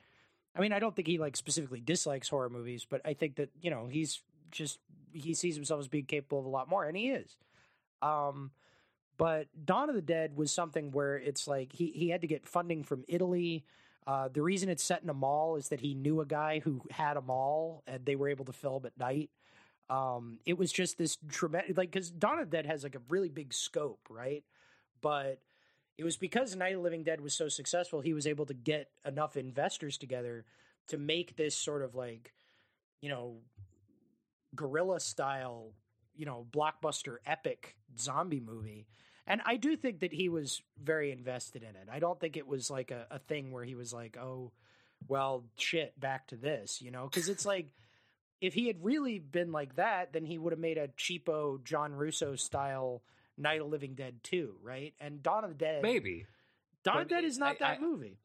I mean, I don't think he like specifically dislikes horror movies, but I think that you know he's just he sees himself as being capable of a lot more, and he is. Um, but Dawn of the Dead was something where it's like he he had to get funding from Italy. Uh, the reason it's set in a mall is that he knew a guy who had a mall, and they were able to film at night. Um, it was just this tremendous, like, because Dawn of the Dead has like a really big scope, right? But it was because Night of the Living Dead was so successful, he was able to get enough investors together to make this sort of like, you know, guerrilla style, you know, blockbuster epic zombie movie. And I do think that he was very invested in it. I don't think it was like a, a thing where he was like, oh, well, shit, back to this, you know? Because it's like, if he had really been like that, then he would have made a cheapo John Russo style Night of Living Dead 2, right? And Dawn of the Dead. Maybe. Dawn of the Dead is not I, that I, movie.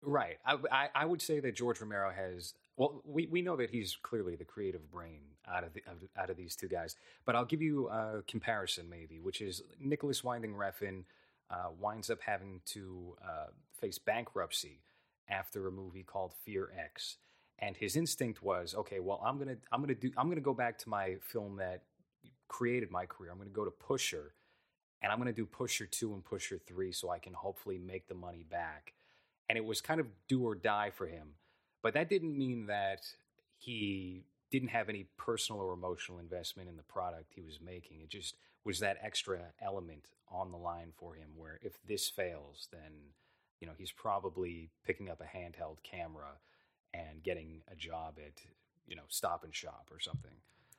Right. I, I, I, would say that George Romero has. Well, we, we know that he's clearly the creative brain out of the out of these two guys. But I'll give you a comparison, maybe, which is Nicolas Winding Refn uh, winds up having to uh, face bankruptcy after a movie called Fear X, and his instinct was, okay, well, I'm gonna I'm gonna do I'm gonna go back to my film that created my career. I'm gonna go to Pusher and I'm to do Pusher 2 and Pusher 3 so I can hopefully make the money back. And it was kind of do or die for him. But that didn't mean that he didn't have any personal or emotional investment in the product he was making. It just was that extra element on the line for him where if this fails, then you know he's probably picking up a handheld camera and getting a job at you know Stop and Shop or something.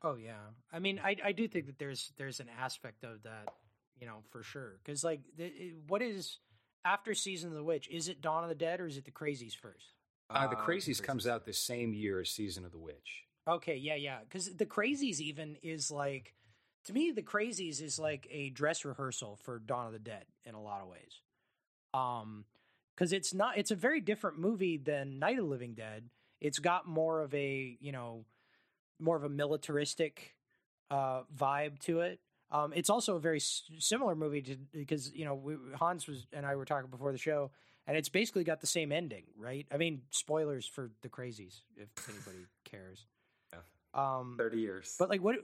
Oh yeah, I mean, I I do think that there's there's an aspect of that you know, for sure. Because like, the, what is after season of the witch? Is it Dawn of the Dead or is it the Crazies first? Uh, the uh, Crazies uh, comes out the same year as season of the witch. Okay, yeah, yeah. Because the Crazies even is like, to me, the Crazies is like a dress rehearsal for Dawn of the Dead in a lot of ways. Um, because it's not, it's a very different movie than Night of the Living Dead. It's got more of a, you know, more of a militaristic uh, vibe to it. Um, it's also a very s- similar movie to because you know we, Hans was and I were talking before the show, and it's basically got the same ending, right? I mean, spoilers for the Crazies if anybody cares. Yeah. Um, Thirty years. But like, what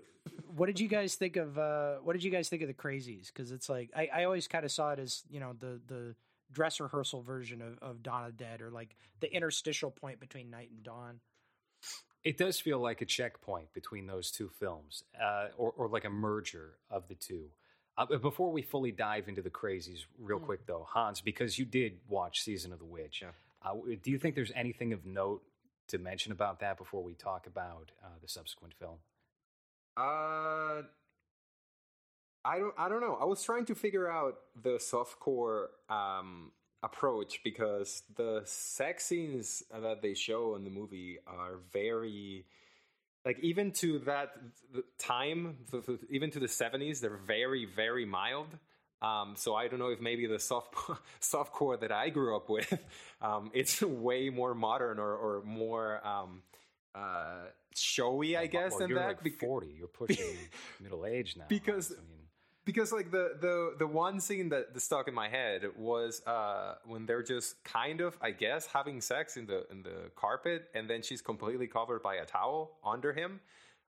what did you guys think of? Uh, what did you guys think of the Crazies? Because it's like I, I always kind of saw it as you know the the dress rehearsal version of, of Dawn of Dead or like the interstitial point between night and dawn. It does feel like a checkpoint between those two films, uh, or, or, like a merger of the two. Uh, before we fully dive into the crazies, real mm. quick though, Hans, because you did watch Season of the Witch, yeah. uh, do you think there's anything of note to mention about that before we talk about uh, the subsequent film? Uh, I don't. I don't know. I was trying to figure out the softcore um, approach because the sex scenes that they show in the movie are very like even to that time even to the 70s they're very very mild Um, so I don't know if maybe the soft softcore that I grew up with, um, it's way more modern or, or more um, uh, showy, I guess, well, than you're that. like 40. You're pushing middle age now. Because- I mean, because like the the the one scene that, that stuck in my head was uh when they're just kind of i guess having sex in the in the carpet and then she's completely covered by a towel under him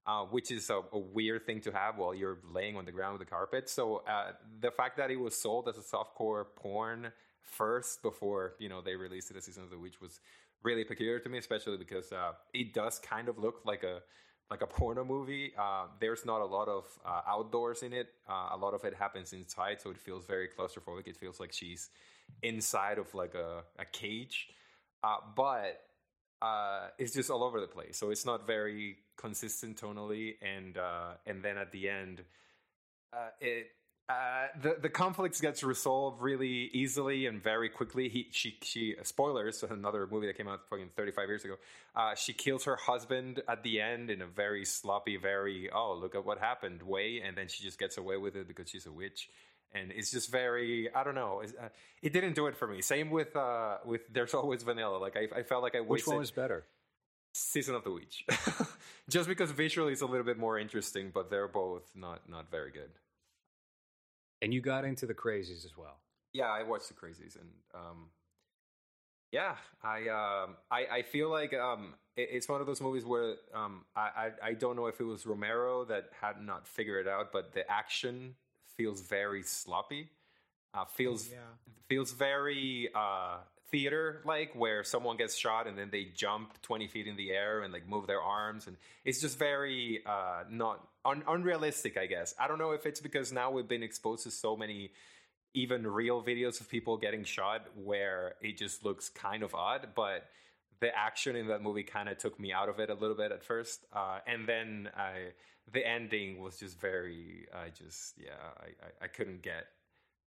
uh, which is a, a weird thing to have while you're laying on the ground with the carpet. So uh, the fact that it was sold as a softcore porn first before you know they released it as season of the witch was really peculiar to me especially because uh, it does kind of look like a like a porno movie. Uh, there's not a lot of uh, outdoors in it. Uh, a lot of it happens inside, so it feels very claustrophobic. It feels like she's inside of like a, a cage, uh, but uh, it's just all over the place. So it's not very consistent tonally, and uh, and then at the end, it. Uh, the the conflicts gets resolved really easily and very quickly. He she she spoilers another movie that came out fucking thirty five years ago. Uh, she kills her husband at the end in a very sloppy, very oh look at what happened way, and then she just gets away with it because she's a witch. And it's just very I don't know. Uh, it didn't do it for me. Same with uh with There's Always Vanilla. Like I, I felt like I which one was better? Season of the Witch, just because visually it's a little bit more interesting, but they're both not not very good. And you got into the crazies as well. Yeah, I watched the Crazies, and um, yeah, I, um, I I feel like um, it, it's one of those movies where um, I, I I don't know if it was Romero that had not figured it out, but the action feels very sloppy. Uh, feels Yeah. feels very uh, theater like, where someone gets shot and then they jump twenty feet in the air and like move their arms, and it's just very uh, not un- unrealistic. I guess I don't know if it's because now we've been exposed to so many even real videos of people getting shot where it just looks kind of odd, but the action in that movie kind of took me out of it a little bit at first, uh, and then I, the ending was just very. I just yeah, I I, I couldn't get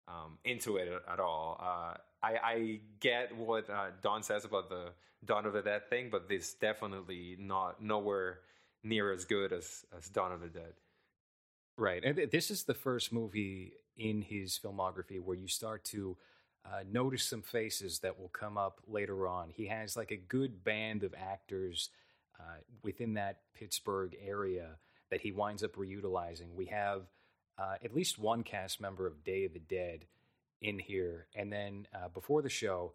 um, into it at all. Uh, I, I get what uh, Don says about the Dawn of the Dead thing, but this definitely not nowhere near as good as as Dawn of the Dead. Right. And th- this is the first movie in his filmography where you start to uh, notice some faces that will come up later on. He has like a good band of actors uh, within that Pittsburgh area that he winds up reutilizing. We have uh, at least one cast member of Day of the Dead in here. And then uh, before the show,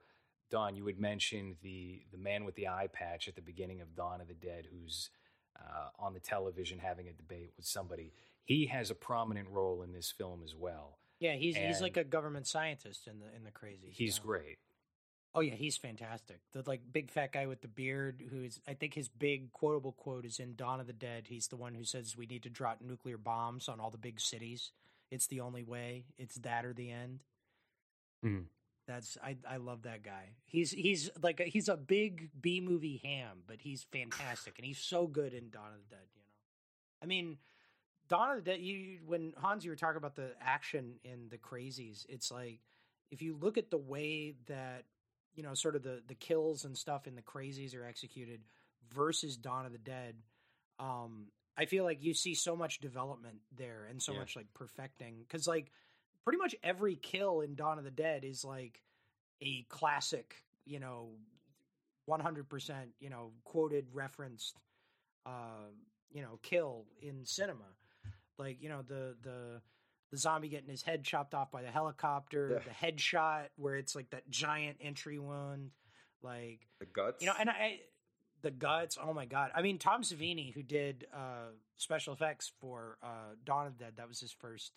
Don, you had mentioned the, the man with the eye patch at the beginning of Dawn of the Dead who's uh, on the television having a debate with somebody. He has a prominent role in this film as well. Yeah, he's he's like a government scientist in the in the crazy. He's yeah. great. Oh yeah, he's fantastic. The like big fat guy with the beard, who's I think his big quotable quote is in Dawn of the Dead. He's the one who says we need to drop nuclear bombs on all the big cities. It's the only way. It's that or the end. Mhm. That's I I love that guy. He's he's like a, he's a big B movie ham, but he's fantastic and he's so good in Dawn of the Dead. You know, I mean, Dawn of the Dead. You when Hans, you were talking about the action in the Crazies. It's like if you look at the way that you know, sort of the the kills and stuff in the Crazies are executed versus Dawn of the Dead. Um, I feel like you see so much development there and so Yeah. much like perfecting because like pretty much every kill in Dawn of the Dead is like a classic, you know, one hundred percent, you know, quoted, referenced, uh, you know, kill in cinema. Like you know the the the zombie getting his head chopped off by the helicopter, Yeah. the headshot where it's like that giant entry wound, like The guts, you know, and I the guts. Oh my god! I mean, Tom Savini, who did uh, special effects for uh, Dawn of the Dead, that was his first.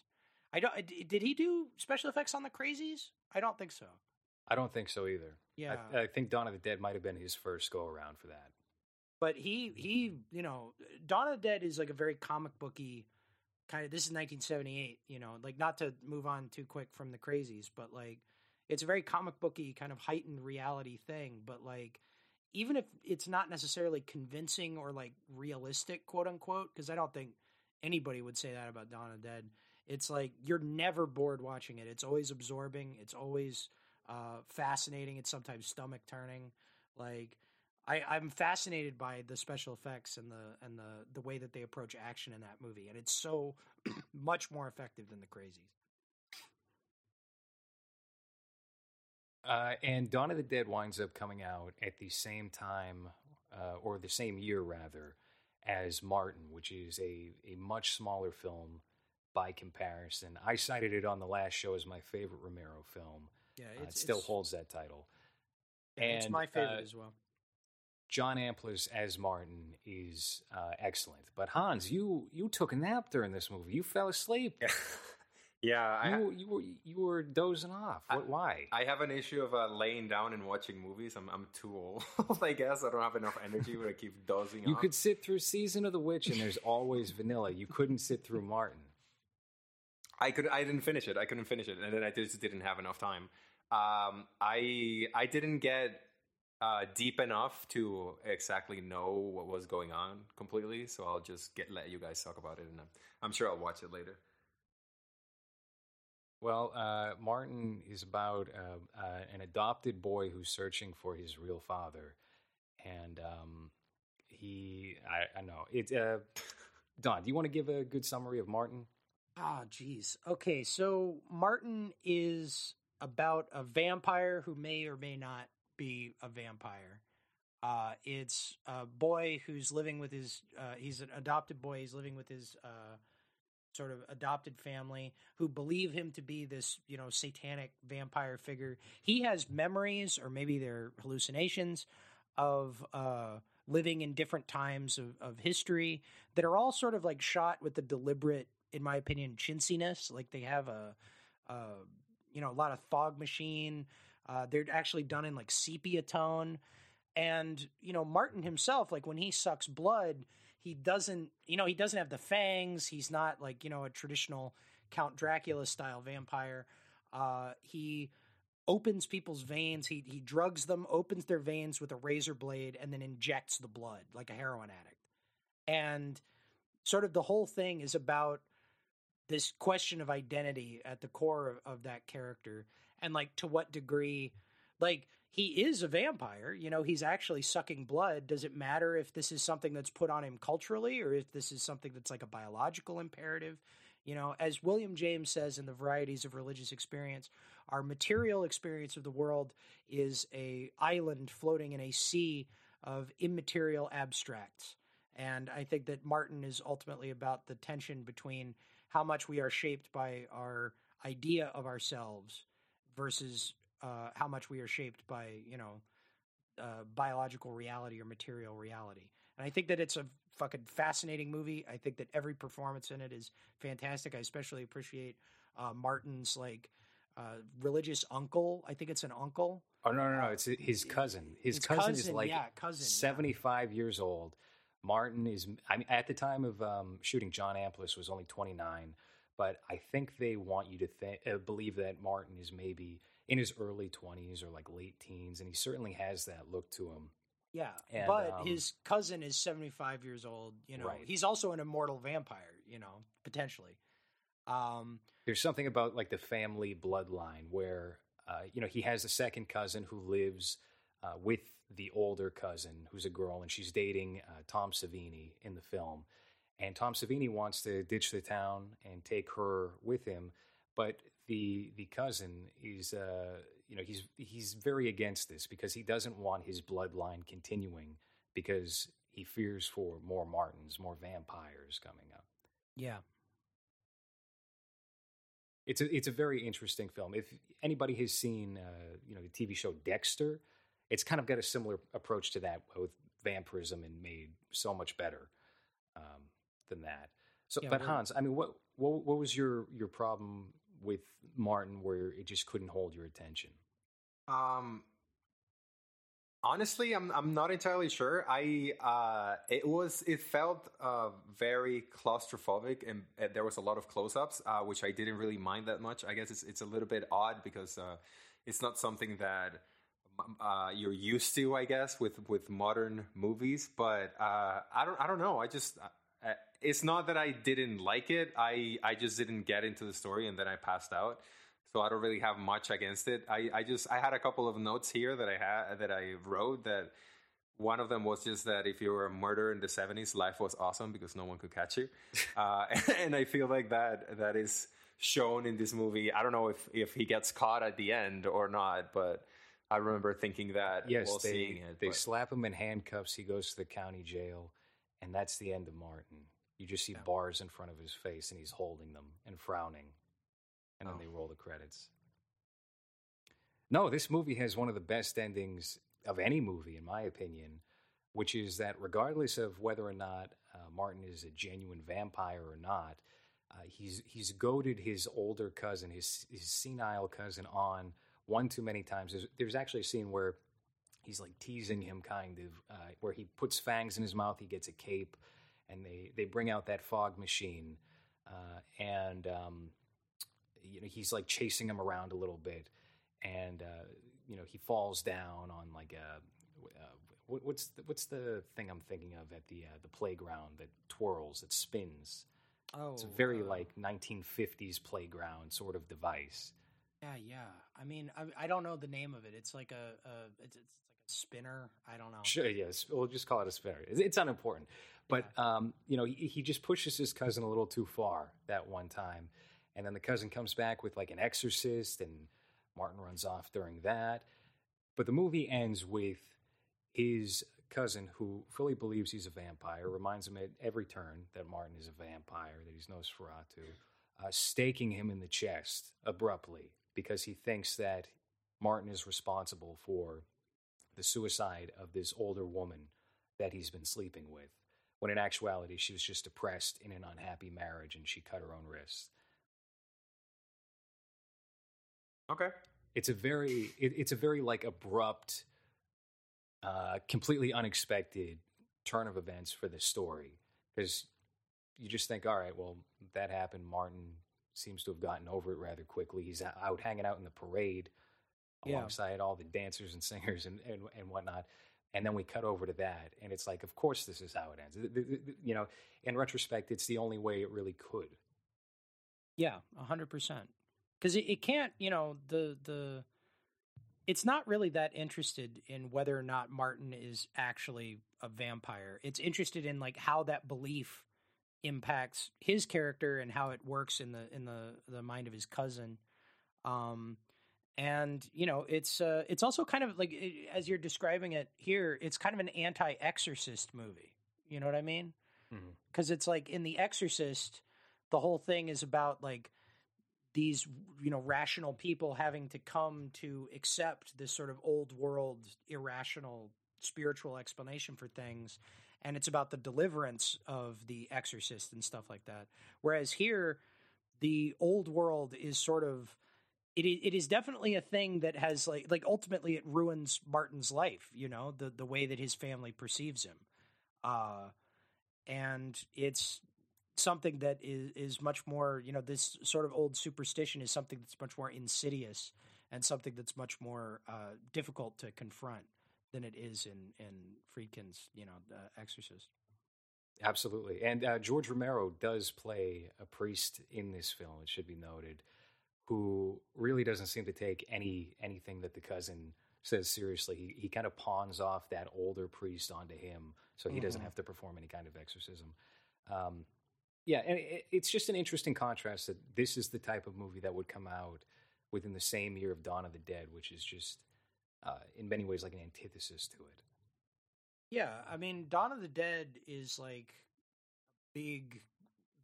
I don't. Uh, did he do special effects on the Crazies? I don't think so. I don't think so either. Yeah, I, I think Dawn of the Dead might have been his first go around for that. but he he you know uh, Dawn of the Dead is like a very comic booky kind of. This is 1978. You know, like not to move on too quick from the Crazies, but like it's a very comic booky kind of heightened reality thing. But like even if it's not necessarily convincing or like realistic, quote unquote, because I don't think anybody would say that about Dawn of the Dead. It's like you're never bored watching it. It's always absorbing. It's always uh, fascinating. It's sometimes stomach turning. Like I, I'm fascinated by the special effects and the and the the way that they approach action in that movie, and it's so much more effective than the Crazies. Uh, and Dawn of the Dead winds up coming out at the same time, uh, or the same year rather, as Martin, which is a, a much smaller film by comparison. I cited it on the last show as my favorite Romero film. Yeah, Uh, it still holds that title. yeah, it's my favorite uh, as well. John Amplas as Martin is uh, excellent. But Hans, you you took a nap during this movie. You fell asleep. Yeah, I, you, you were you were dozing off. What, why? I have an issue of uh, laying down and watching movies. I'm I'm too old. I guess I don't have enough energy when I keep dozing you off. could sit through Season of the Witch, and there's always vanilla. You couldn't sit through Martin. I could. I didn't finish it. I couldn't finish it, and then I just didn't have enough time. Um, I I didn't get uh, deep enough to exactly know what was going on completely. So I'll just get let you guys talk about it, and I'm, I'm sure I'll watch it later. Well, uh, Martin is about uh, uh, an adopted boy who's searching for his real father, and um, he I, I know it. Uh, Don, do you want to give a good summary of Martin? Ah, geez. Okay, so Martin is about a vampire who may or may not be a vampire. Uh, it's a boy who's living with his. Uh, he's an adopted boy. He's living with his uh, sort of adopted family who believe him to be this, you know, satanic vampire figure. He has memories, or maybe they're hallucinations, of uh, living in different times of, of history that are all sort of like shot with the deliberate, in my opinion, chintziness. Like they have a, a you know, a lot of fog machine. Uh, they're actually done in like sepia tone. And, you know, Martin himself, like when he sucks blood, he doesn't, you know, he doesn't have the fangs. He's not like, you know, a traditional Count Dracula style vampire. Uh, he opens people's veins. He he drugs them, opens their veins with a razor blade, and then injects the blood like a heroin addict. And sort of the whole thing is about this question of identity at the core of, of that character, and like to what degree, like he is a vampire. You know, he's actually sucking blood. Does it matter if this is something that's put on him culturally, or if this is something that's like a biological imperative? You know, as William James says in The Varieties of Religious Experience, our material experience of the world is a island floating in a sea of immaterial abstracts. And I think that Martin is ultimately about the tension between how much we are shaped by our idea of ourselves versus uh, how much we are shaped by, you know, uh, biological reality or material reality. And I think that it's a fucking fascinating movie. I think that every performance in it is fantastic. I especially appreciate uh, Martin's like uh, religious uncle. I think it's an uncle. Oh no, no, no! It's his cousin. His, His cousin, is like yeah, cousin, yeah. seventy-five years old. Martin is. I mean, at the time of um, shooting, John Amplas was only twenty-nine. But I think they want you to th- uh, believe that Martin is maybe in his early twenties or like late teens, and he certainly has that look to him. Yeah, And, but um, his cousin is 75 years old, you know. Right. He's also an immortal vampire, you know, potentially. Um There's something about like the family bloodline where uh, you know he has a second cousin who lives uh, with the older cousin who's a girl and she's dating uh, Tom Savini in the film, and Tom Savini wants to ditch the town and take her with him, but the the cousin is uh, you know he's he's very against this because he doesn't want his bloodline continuing because he fears for more Martins, more vampires coming up. yeah. It's a it's a very interesting film. If anybody has seen uh, you know the TV show Dexter, it's kind of got a similar approach to that with vampirism and made so much better um, than that. So, Yeah, but we're- Hans, I mean, what what what was your your problem with Martin where it just couldn't hold your attention? Um, honestly, I'm I'm not entirely sure. I uh, it was it felt uh, very claustrophobic, and uh, there was a lot of close-ups, uh, which I didn't really mind that much. I guess it's it's a little bit odd because uh, it's not something that uh, you're used to, I guess, with with modern movies. But uh, I don't I don't know. I just. Uh, it's not that I didn't like it. I, I just didn't get into the story and then I passed out so I don't really have much against it. I, I just I had a couple of notes here that I had that I wrote that one of them was just that if you were a murderer in the seventies, life was awesome because no one could catch you, uh, and I feel like that that is shown in this movie. I don't know if if he gets caught at the end or not, but I remember thinking that Yes, while they seeing it. they but- slap him in handcuffs. He goes to the county jail, and that's the end of Martin. You just see Yeah. bars in front of his face, and he's holding them and frowning, and then Oh. they roll the credits. No, this movie has one of the best endings of any movie, in my opinion, which is that regardless of whether or not uh, Martin is a genuine vampire or not, uh, he's he's goaded his older cousin, his his senile cousin, on one too many times. There's, there's actually a scene where he's like teasing him, kind of, uh, where he puts fangs in his mouth, he gets a cape, and they they bring out that fog machine, uh, and um, you know he's like chasing him around a little bit, and uh, you know he falls down on like a. Uh, what, what's the, what's the thing I'm thinking of at the uh, the playground that twirls that spins? Oh, It's a very uh, like 1950s playground sort of device. Yeah, yeah. I mean, I, I don't know the name of it. It's like a, a it's, it's like a spinner. I don't know. Sure, yes, we'll just call it a spinner. It's, it's unimportant, but um, you know, he, he just pushes his cousin a little too far that one time, and then the cousin comes back with like an exorcist, and Martin runs off during that. But the movie ends with his cousin, who fully believes he's a vampire, reminds him at every turn that Martin is a vampire, that he's Nosferatu, uh, staking him in the chest abruptly because he thinks that Martin is responsible for the suicide of this older woman that he's been sleeping with, when in actuality she was just depressed in an unhappy marriage and she cut her own wrist. okay. It's a very, it, it's a very like abrupt, uh, completely unexpected turn of events for this story because you just think, all right, well, that happened. Martin seems to have gotten over it rather quickly. He's out hanging out in the parade Yeah. alongside all the dancers and singers and, and, and whatnot. And then we cut over to that, and it's like, of course, this is how it ends. You know, in retrospect, it's the only way it really could. Yeah, a hundred percent. Because it, it can't, you know, the the it's not really that interested in whether or not Martin is actually a vampire. It's interested in like how that belief impacts his character and how it works in the in the the mind of his cousin. Um and you know it's uh it's also kind of like it- as you're describing it here it's kind of an anti-exorcist movie. You know what i mean? Because it's like in the exorcist the whole thing is about like these you know rational people having to come to accept this sort of old world irrational spiritual explanation for things and it's about the deliverance of the exorcist and stuff like that whereas here the old world is sort of it is, it is definitely a thing that has like like ultimately it ruins Martin's life, you know, the the way that his family perceives him. Uh and it's something that is is much more, you know, this sort of old superstition is something that's much more insidious and something that's much more uh difficult to confront than it is in in Friedkin's, you know, uh, Exorcist. Absolutely. And uh, George Romero does play a priest in this film, it should be noted, who really doesn't seem to take any anything that the cousin says seriously. He, he kind of pawns off that older priest onto him so he doesn't Mhm. have to perform any kind of exorcism. Um, yeah, and it, it's just an interesting contrast that this is the type of movie that would come out within the same year of Dawn of the Dead, which is just, uh, in many ways, like an antithesis to it. Yeah, I mean, Dawn of the Dead is like big,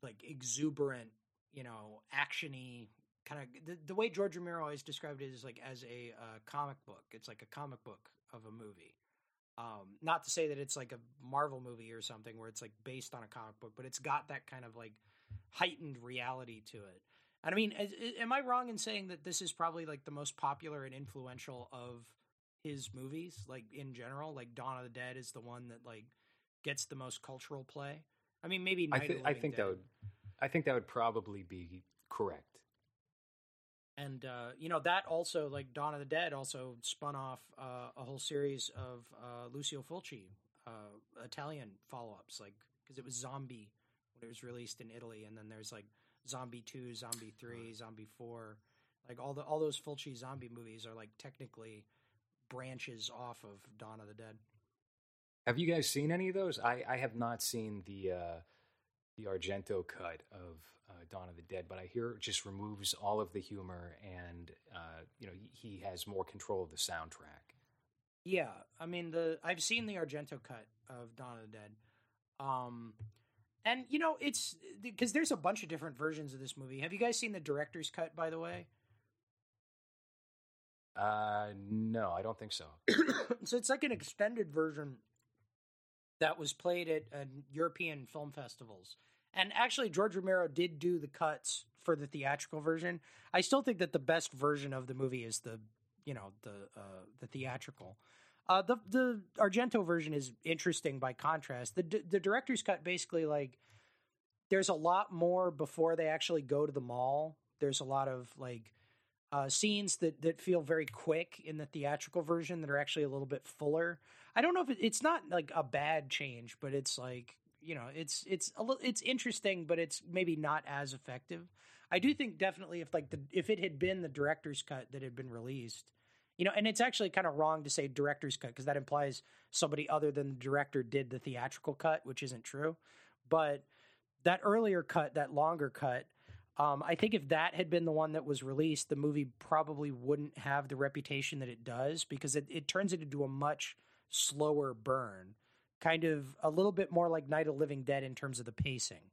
like exuberant, you know, actiony kind of. The, the way George Romero always described it is like as a uh, comic book. It's like a comic book of a movie. Um, not to say that it's like a Marvel movie or something where it's like based on a comic book, but it's got that kind of like heightened reality to it. And I mean, is- is- am I wrong in saying that this is probably like the most popular and influential of his movies, like in general? Like Dawn of the Dead is the one that like gets the most cultural play. I mean, maybe I, Night of the I think Dead. that would, I think that would probably be correct. and uh, you know that also like Dawn of the Dead also spun off uh, a whole series of uh, Lucio Fulci uh, Italian follow ups, like because it was Zombie when it was released in Italy, and then there's like Zombie Two, Zombie Three, Zombie Four, like all the all those Fulci zombie movies are like technically branches off of Dawn of the Dead. Have you guys seen any of those? I, I have not seen the uh, the Argento cut of uh, Dawn of the Dead, but I hear it just removes all of the humor, and uh, you know he has more control of the soundtrack. Yeah, I mean the I've seen the Argento cut of Dawn of the Dead, um, and you know it's because there's a bunch of different versions of this movie. Have you guys seen the director's cut, by the way? Uh, no, I don't think so. so it's like an extended version that was played at uh, European film festivals. And actually, George Romero did do the cuts for the theatrical version. I still think that the best version of the movie is the, you know, the uh, the theatrical. Uh, the the Argento version is interesting by contrast. The the director's cut basically like there's a lot more before they actually go to the mall. There's a lot of like uh, scenes that that feel very quick in the theatrical version that are actually a little bit fuller. I don't know if it, it's not like a bad change, but it's like you know it's it's a little it's interesting, but it's maybe not as effective. I do think definitely if like the if it had been the director's cut that had been released, you know, and it's actually kind of wrong to say director's cut because that implies somebody other than the director did the theatrical cut, which isn't true. But that earlier cut, that longer cut, um, I think if that had been the one that was released, the movie probably wouldn't have the reputation that it does because it, it turns it into a much slower burn, kind of a little bit more like Night of Living Dead in terms of the pacing.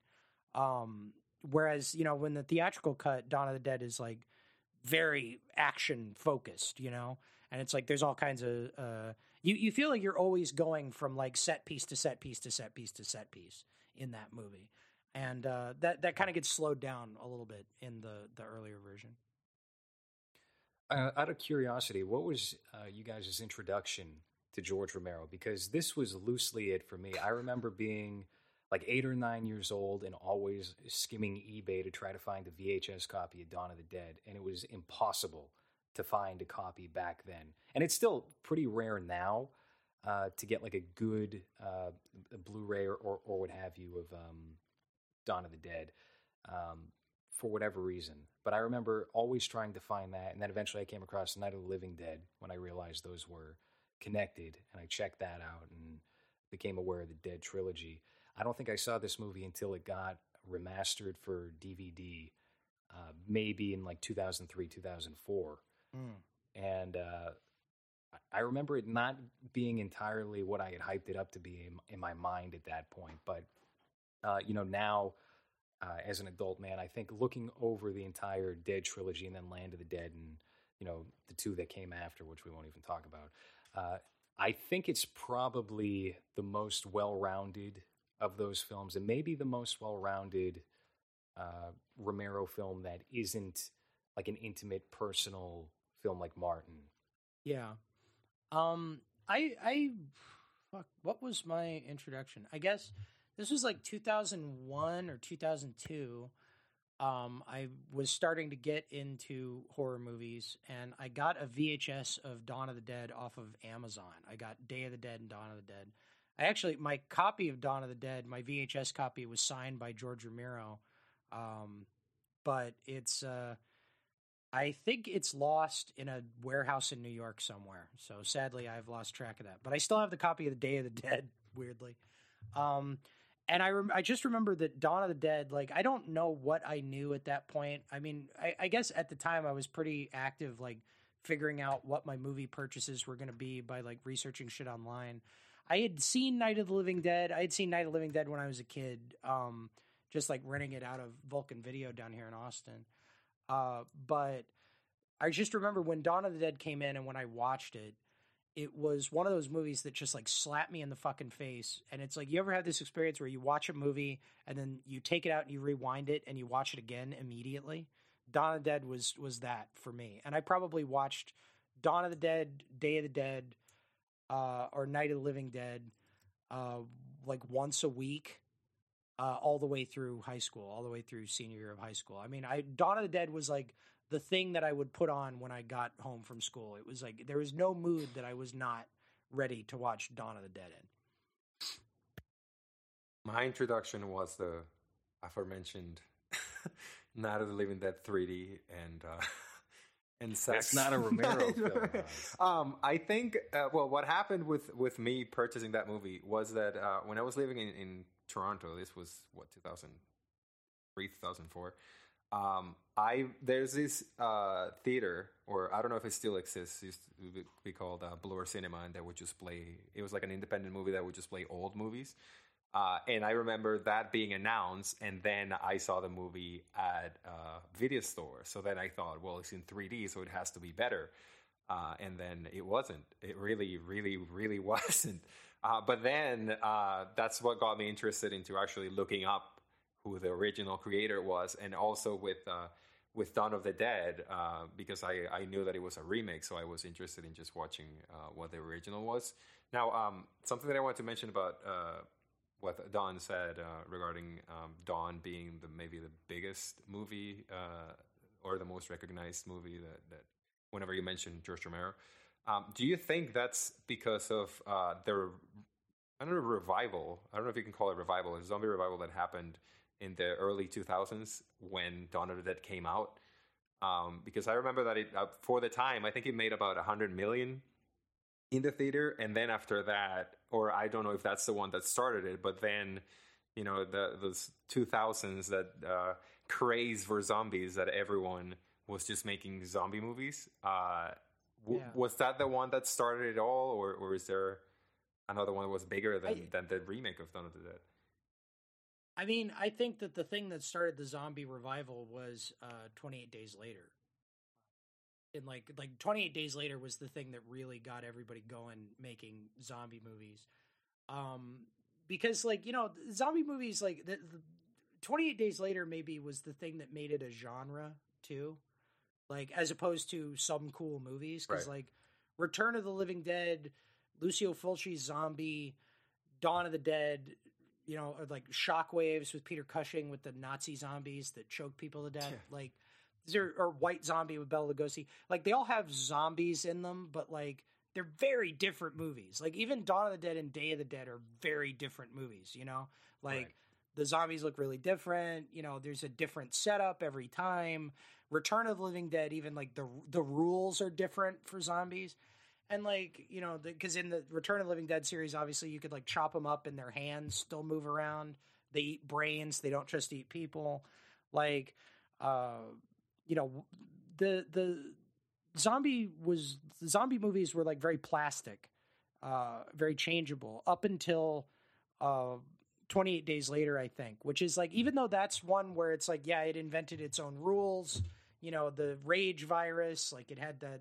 Um, whereas, you know, when the theatrical cut, Dawn of the Dead is like very action focused, you know, and it's like there's all kinds of uh, you you feel like you're always going from like set piece to set piece to set piece to set piece in that movie and uh, that that kind of gets slowed down a little bit in the the earlier version. Uh, out of curiosity, what was uh, you guys' introduction to George Romero? Because this was loosely it for me. I remember being like eight or nine years old and always skimming eBay to try to find a VHS copy of Dawn of the Dead, and it was impossible to find a copy back then. And it's still pretty rare now uh, to get like a good uh, Blu-ray or, or, or what have you of um, Dawn of the Dead um, for whatever reason. But I remember always trying to find that, and then eventually I came across Night of the Living Dead when I realized those were connected, and I checked that out and became aware of the Dead trilogy. I don't think I saw this movie until it got remastered for DVD, uh, maybe in like 2003, 2004. Mm. And uh, I remember it not being entirely what I had hyped it up to be in, in my mind at that point, but uh, you know, now uh, as an adult man, I think looking over the entire Dead trilogy and then Land of the Dead and you know the two that came after, which we won't even talk about. Uh, I think it's probably the most well-rounded of those films, and maybe the most well-rounded uh, Romero film that isn't like an intimate, personal film like Martin. Yeah. Um. I. I. Fuck. What was my introduction? I guess this was like 2001 or 2002 um, I was starting to get into horror movies, and I got a VHS of Dawn of the Dead off of Amazon. I got Day of the Dead and Dawn of the Dead. I actually, my copy of Dawn of the Dead, my VHS copy, was signed by George Romero, um, but it's, uh, I think it's lost in a warehouse in New York somewhere. So sadly, I've lost track of that. But I still have the copy of the Day of the Dead. Weirdly. Um, and I rem- I just remember that Dawn of the Dead. Like I don't know what I knew at that point. I mean, I, I guess at the time I was pretty active, like figuring out what my movie purchases were going to be by like researching shit online. I had seen Night of the Living Dead. I had seen Night of the Living Dead when I was a kid, um, just like renting it out of Vulcan Video down here in Austin. Uh, but I just remember when Dawn of the Dead came in and when I watched it, it was one of those movies that just like slapped me in the fucking face. And it's like, you ever have this experience where you watch a movie and then you take it out and you rewind it and you watch it again immediately? Dawn of the Dead was was that for me. And I probably watched Dawn of the Dead, Day of the Dead, uh, or Night of the Living Dead, uh, like once a week, uh, all the way through high school, all the way through senior year of high school. I mean, I Dawn of the Dead was like the thing that I would put on when I got home from school. It was like there was no mood that I was not ready to watch Dawn of the Dead in. My introduction was the aforementioned Night of the Living Dead 3D and uh, and sex. That's not a Romero film. um, I think uh, well, what happened with with me purchasing that movie was that uh, when I was living in, in Toronto. This was what 2003, 2004. Um, I there's this uh, theater, or I don't know if it still exists. It used to be called uh, Bloor Cinema, and that would just play. It was like an independent movie that would just play old movies. Uh, and I remember that being announced, and then I saw the movie at a video store. So then I thought, well, it's in 3D, so it has to be better. Uh, and then it wasn't. It really, really, really wasn't. Uh, but then uh, that's what got me interested into actually looking up who the original creator was, and also with uh, with Dawn of the Dead uh, because I, I knew that it was a remake, so I was interested in just watching what the original was. Now, um, something that I want to mention about what Don said uh, regarding um, Dawn being the maybe the biggest movie uh, or the most recognized movie that, that whenever you mention George Romero, um, do you think that's because of uh, the I don't know revival? I don't know if you can call it revival, a zombie revival that happened in the early 2000s when Dawn of the Dead came out. Um, because I remember that it, uh, for the time, I think it made about 100 million in the theater, and then after that, or I don't know if that's the one that started it, but then you know the those 2000s that uh, craze for zombies that everyone was just making zombie movies. Uh, w- yeah. Was that the one that started it all, or or is there another one that was bigger than I, than the remake of Dawn of the Dead? I mean, I think that the thing that started the zombie revival was uh, 28 Days Later. And like like 28 days later was the thing that really got everybody going making zombie movies. Um because like you know zombie movies like the, the 28 days later maybe was the thing that made it a genre too like as opposed to some cool movies. Because right. like return of the living dead lucio fulci's zombie dawn of the dead you know like shockwaves with peter cushing with the nazi zombies that choke people to death like there, or White Zombie with Bela Lugosi. Like they all have zombies in them, but like they're very different movies. Like even Dawn of the Dead and Day of the Dead are very different movies. You know, like right. the zombies look really different. You know, there's a different setup every time. Return of the Living Dead, even like the the rules are different for zombies. And like you know, because in the Return of the Living Dead series, obviously you could like chop them up and their hands still move around. They eat brains. They don't just eat people. Like, uh, you know the the zombie was the zombie movies were like very plastic uh very changeable up until uh 28 days later i think which is like even though that's one where it's like yeah it invented its own rules you know the rage virus like it had that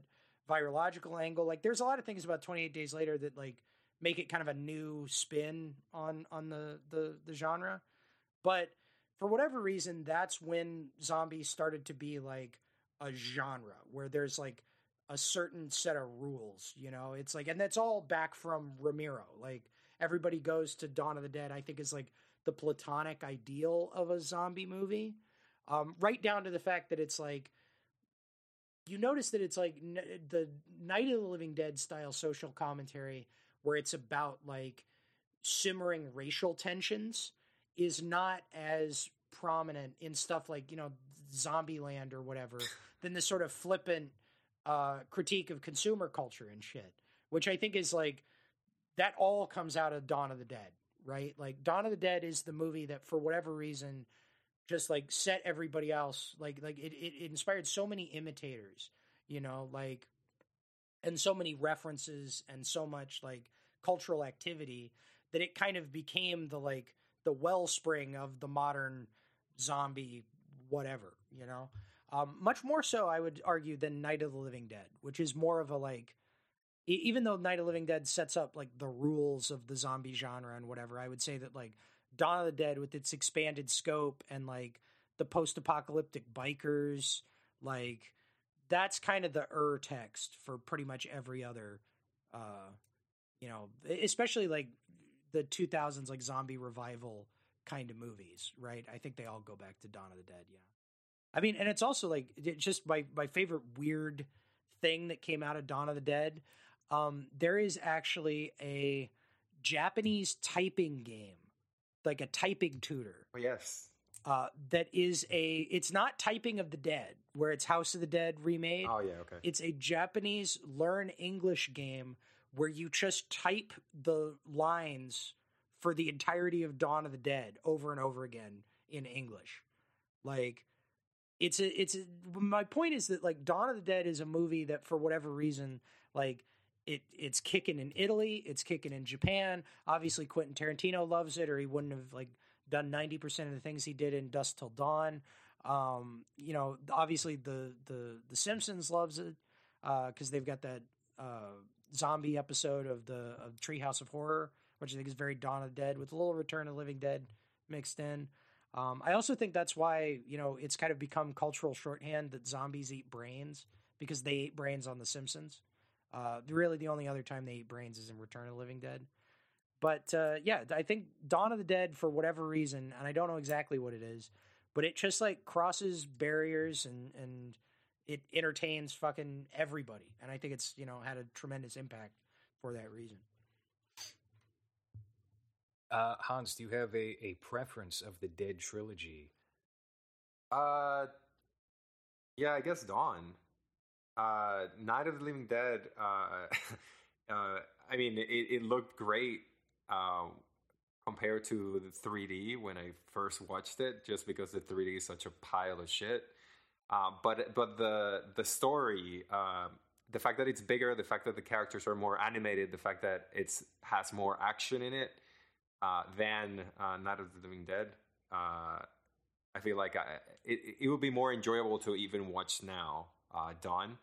virological angle like there's a lot of things about 28 days later that like make it kind of a new spin on on the the, the genre but for whatever reason, that's when zombies started to be like a genre where there's like a certain set of rules, you know? It's like, and that's all back from Romero. Like, everybody goes to Dawn of the Dead, I think is like the platonic ideal of a zombie movie. Um, right down to the fact that it's like, you notice that it's like n- the Night of the Living Dead style social commentary where it's about like simmering racial tensions is not as prominent in stuff like you know Zombieland or whatever than the sort of flippant uh, critique of consumer culture and shit, which I think is like that all comes out of Dawn of the Dead, right? Like Dawn of the Dead is the movie that for whatever reason just like set everybody else like like it, it inspired so many imitators, you know, like and so many references and so much like cultural activity that it kind of became the like the wellspring of the modern zombie whatever, you know? Um, much more so, I would argue, than Night of the Living Dead, which is more of a like, even though Night of the Living Dead sets up like the rules of the zombie genre and whatever, I would say that like Dawn of the Dead, with its expanded scope and like the post apocalyptic bikers, like that's kind of the ur text for pretty much every other, uh, you know, especially like the 2000s like zombie revival kind of movies, right? I think they all go back to Dawn of the Dead, yeah. I mean, and it's also like it's just my my favorite weird thing that came out of Dawn of the Dead. Um, there is actually a Japanese typing game, like a typing tutor. Oh, yes. Uh, that is a it's not typing of the dead where it's house of the dead remade oh yeah okay it's a japanese learn english game where you just type the lines for the entirety of Dawn of the Dead over and over again in English. Like it's a it's a, my point is that like Dawn of the Dead is a movie that for whatever reason like it it's kicking in Italy, it's kicking in Japan. Obviously Quentin Tarantino loves it or he wouldn't have like done 90% of the things he did in Dusk Till Dawn. Um, you know, obviously the the the Simpsons loves it because uh, they've got that uh, zombie episode of the of Treehouse of Horror, which I think is very Dawn of the Dead with a little Return of Living Dead mixed in. Um, I also think that's why you know it's kind of become cultural shorthand that zombies eat brains because they ate brains on The Simpsons. Uh, really, the only other time they eat brains is in Return of the Living Dead. But uh, yeah, I think Dawn of the Dead, for whatever reason, and I don't know exactly what it is, but it just like crosses barriers and and it entertains fucking everybody, and I think it's you know had a tremendous impact for that reason. Uh, Hans, do you have a, a preference of the Dead trilogy? Uh, yeah, I guess Dawn. Uh, Night of the Living Dead. Uh, uh, I mean, it, it looked great uh, compared to the 3D when I first watched it, just because the 3D is such a pile of shit. Uh, but but the the story, uh, the fact that it's bigger, the fact that the characters are more animated, the fact that it's has more action in it than Night of the Living Dead. I feel like I, it, it would be more enjoyable to even watch now, uh, Dawn,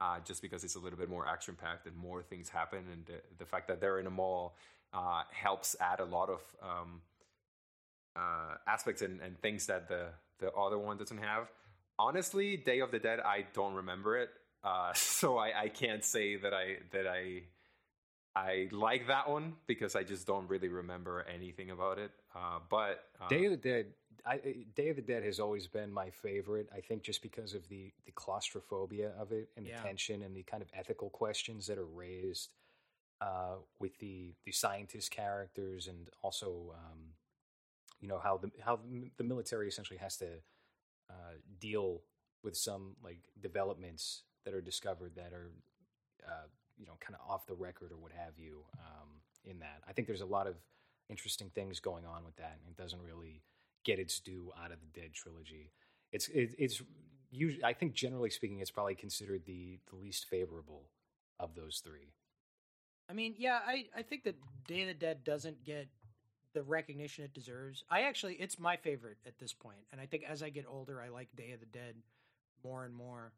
uh, just because it's a little bit more action packed and more things happen, and the, the fact that they're in a mall uh, helps add a lot of um, uh, aspects and, and things that the the other one doesn't have. Honestly, Day of the Dead, I don't remember it, uh, so I, I can't say that I that I I like that one because I just don't really remember anything about it. Uh, but uh, Day of the Dead, I, Day of the Dead has always been my favorite. I think just because of the the claustrophobia of it and the tension and the kind of ethical questions that are raised uh, with the the scientist characters and also um, you know how the how the military essentially has to uh, deal with some like developments that are discovered that are uh, you know kind of off the record or what have you um, in that. I think there's a lot of interesting things going on with that, and it doesn't really get its due out of the Dead trilogy. It's it, it's usually I think generally speaking, it's probably considered the the least favorable of those three. I mean, yeah, I I think that Day of the Dead doesn't get the recognition it deserves. I actually, it's my favorite at this point, and I think as I get older, I like Day of the Dead more and more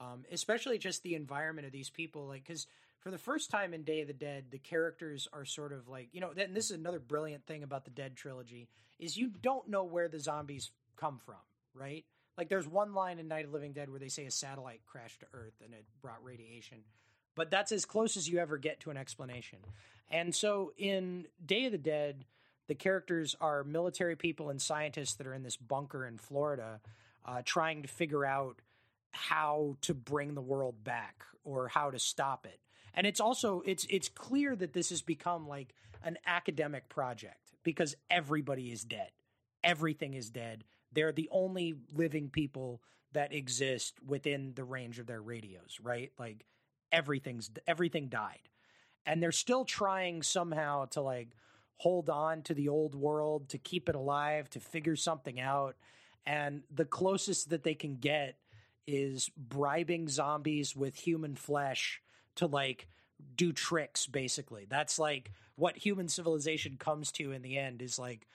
um, especially just the environment of these people. Like, because for the first time in Day of the Dead, the characters are sort of like you know. And this is another brilliant thing about the Dead trilogy is you don't know where the zombies come from, right? Like, there's one line in Night of Living Dead where they say a satellite crashed to Earth and it brought radiation, but that's as close as you ever get to an explanation. And so in Day of the Dead, the characters are military people and scientists that are in this bunker in Florida, uh, trying to figure out how to bring the world back or how to stop it. And it's also it's it's clear that this has become like an academic project because everybody is dead. Everything is dead. They're the only living people that exist within the range of their radios, right? Like everything's everything died. And they're still trying somehow to like hold on to the old world, to keep it alive, to figure something out. And the closest that they can get is bribing zombies with human flesh to like do tricks basically. That's like what human civilization comes to in the end is like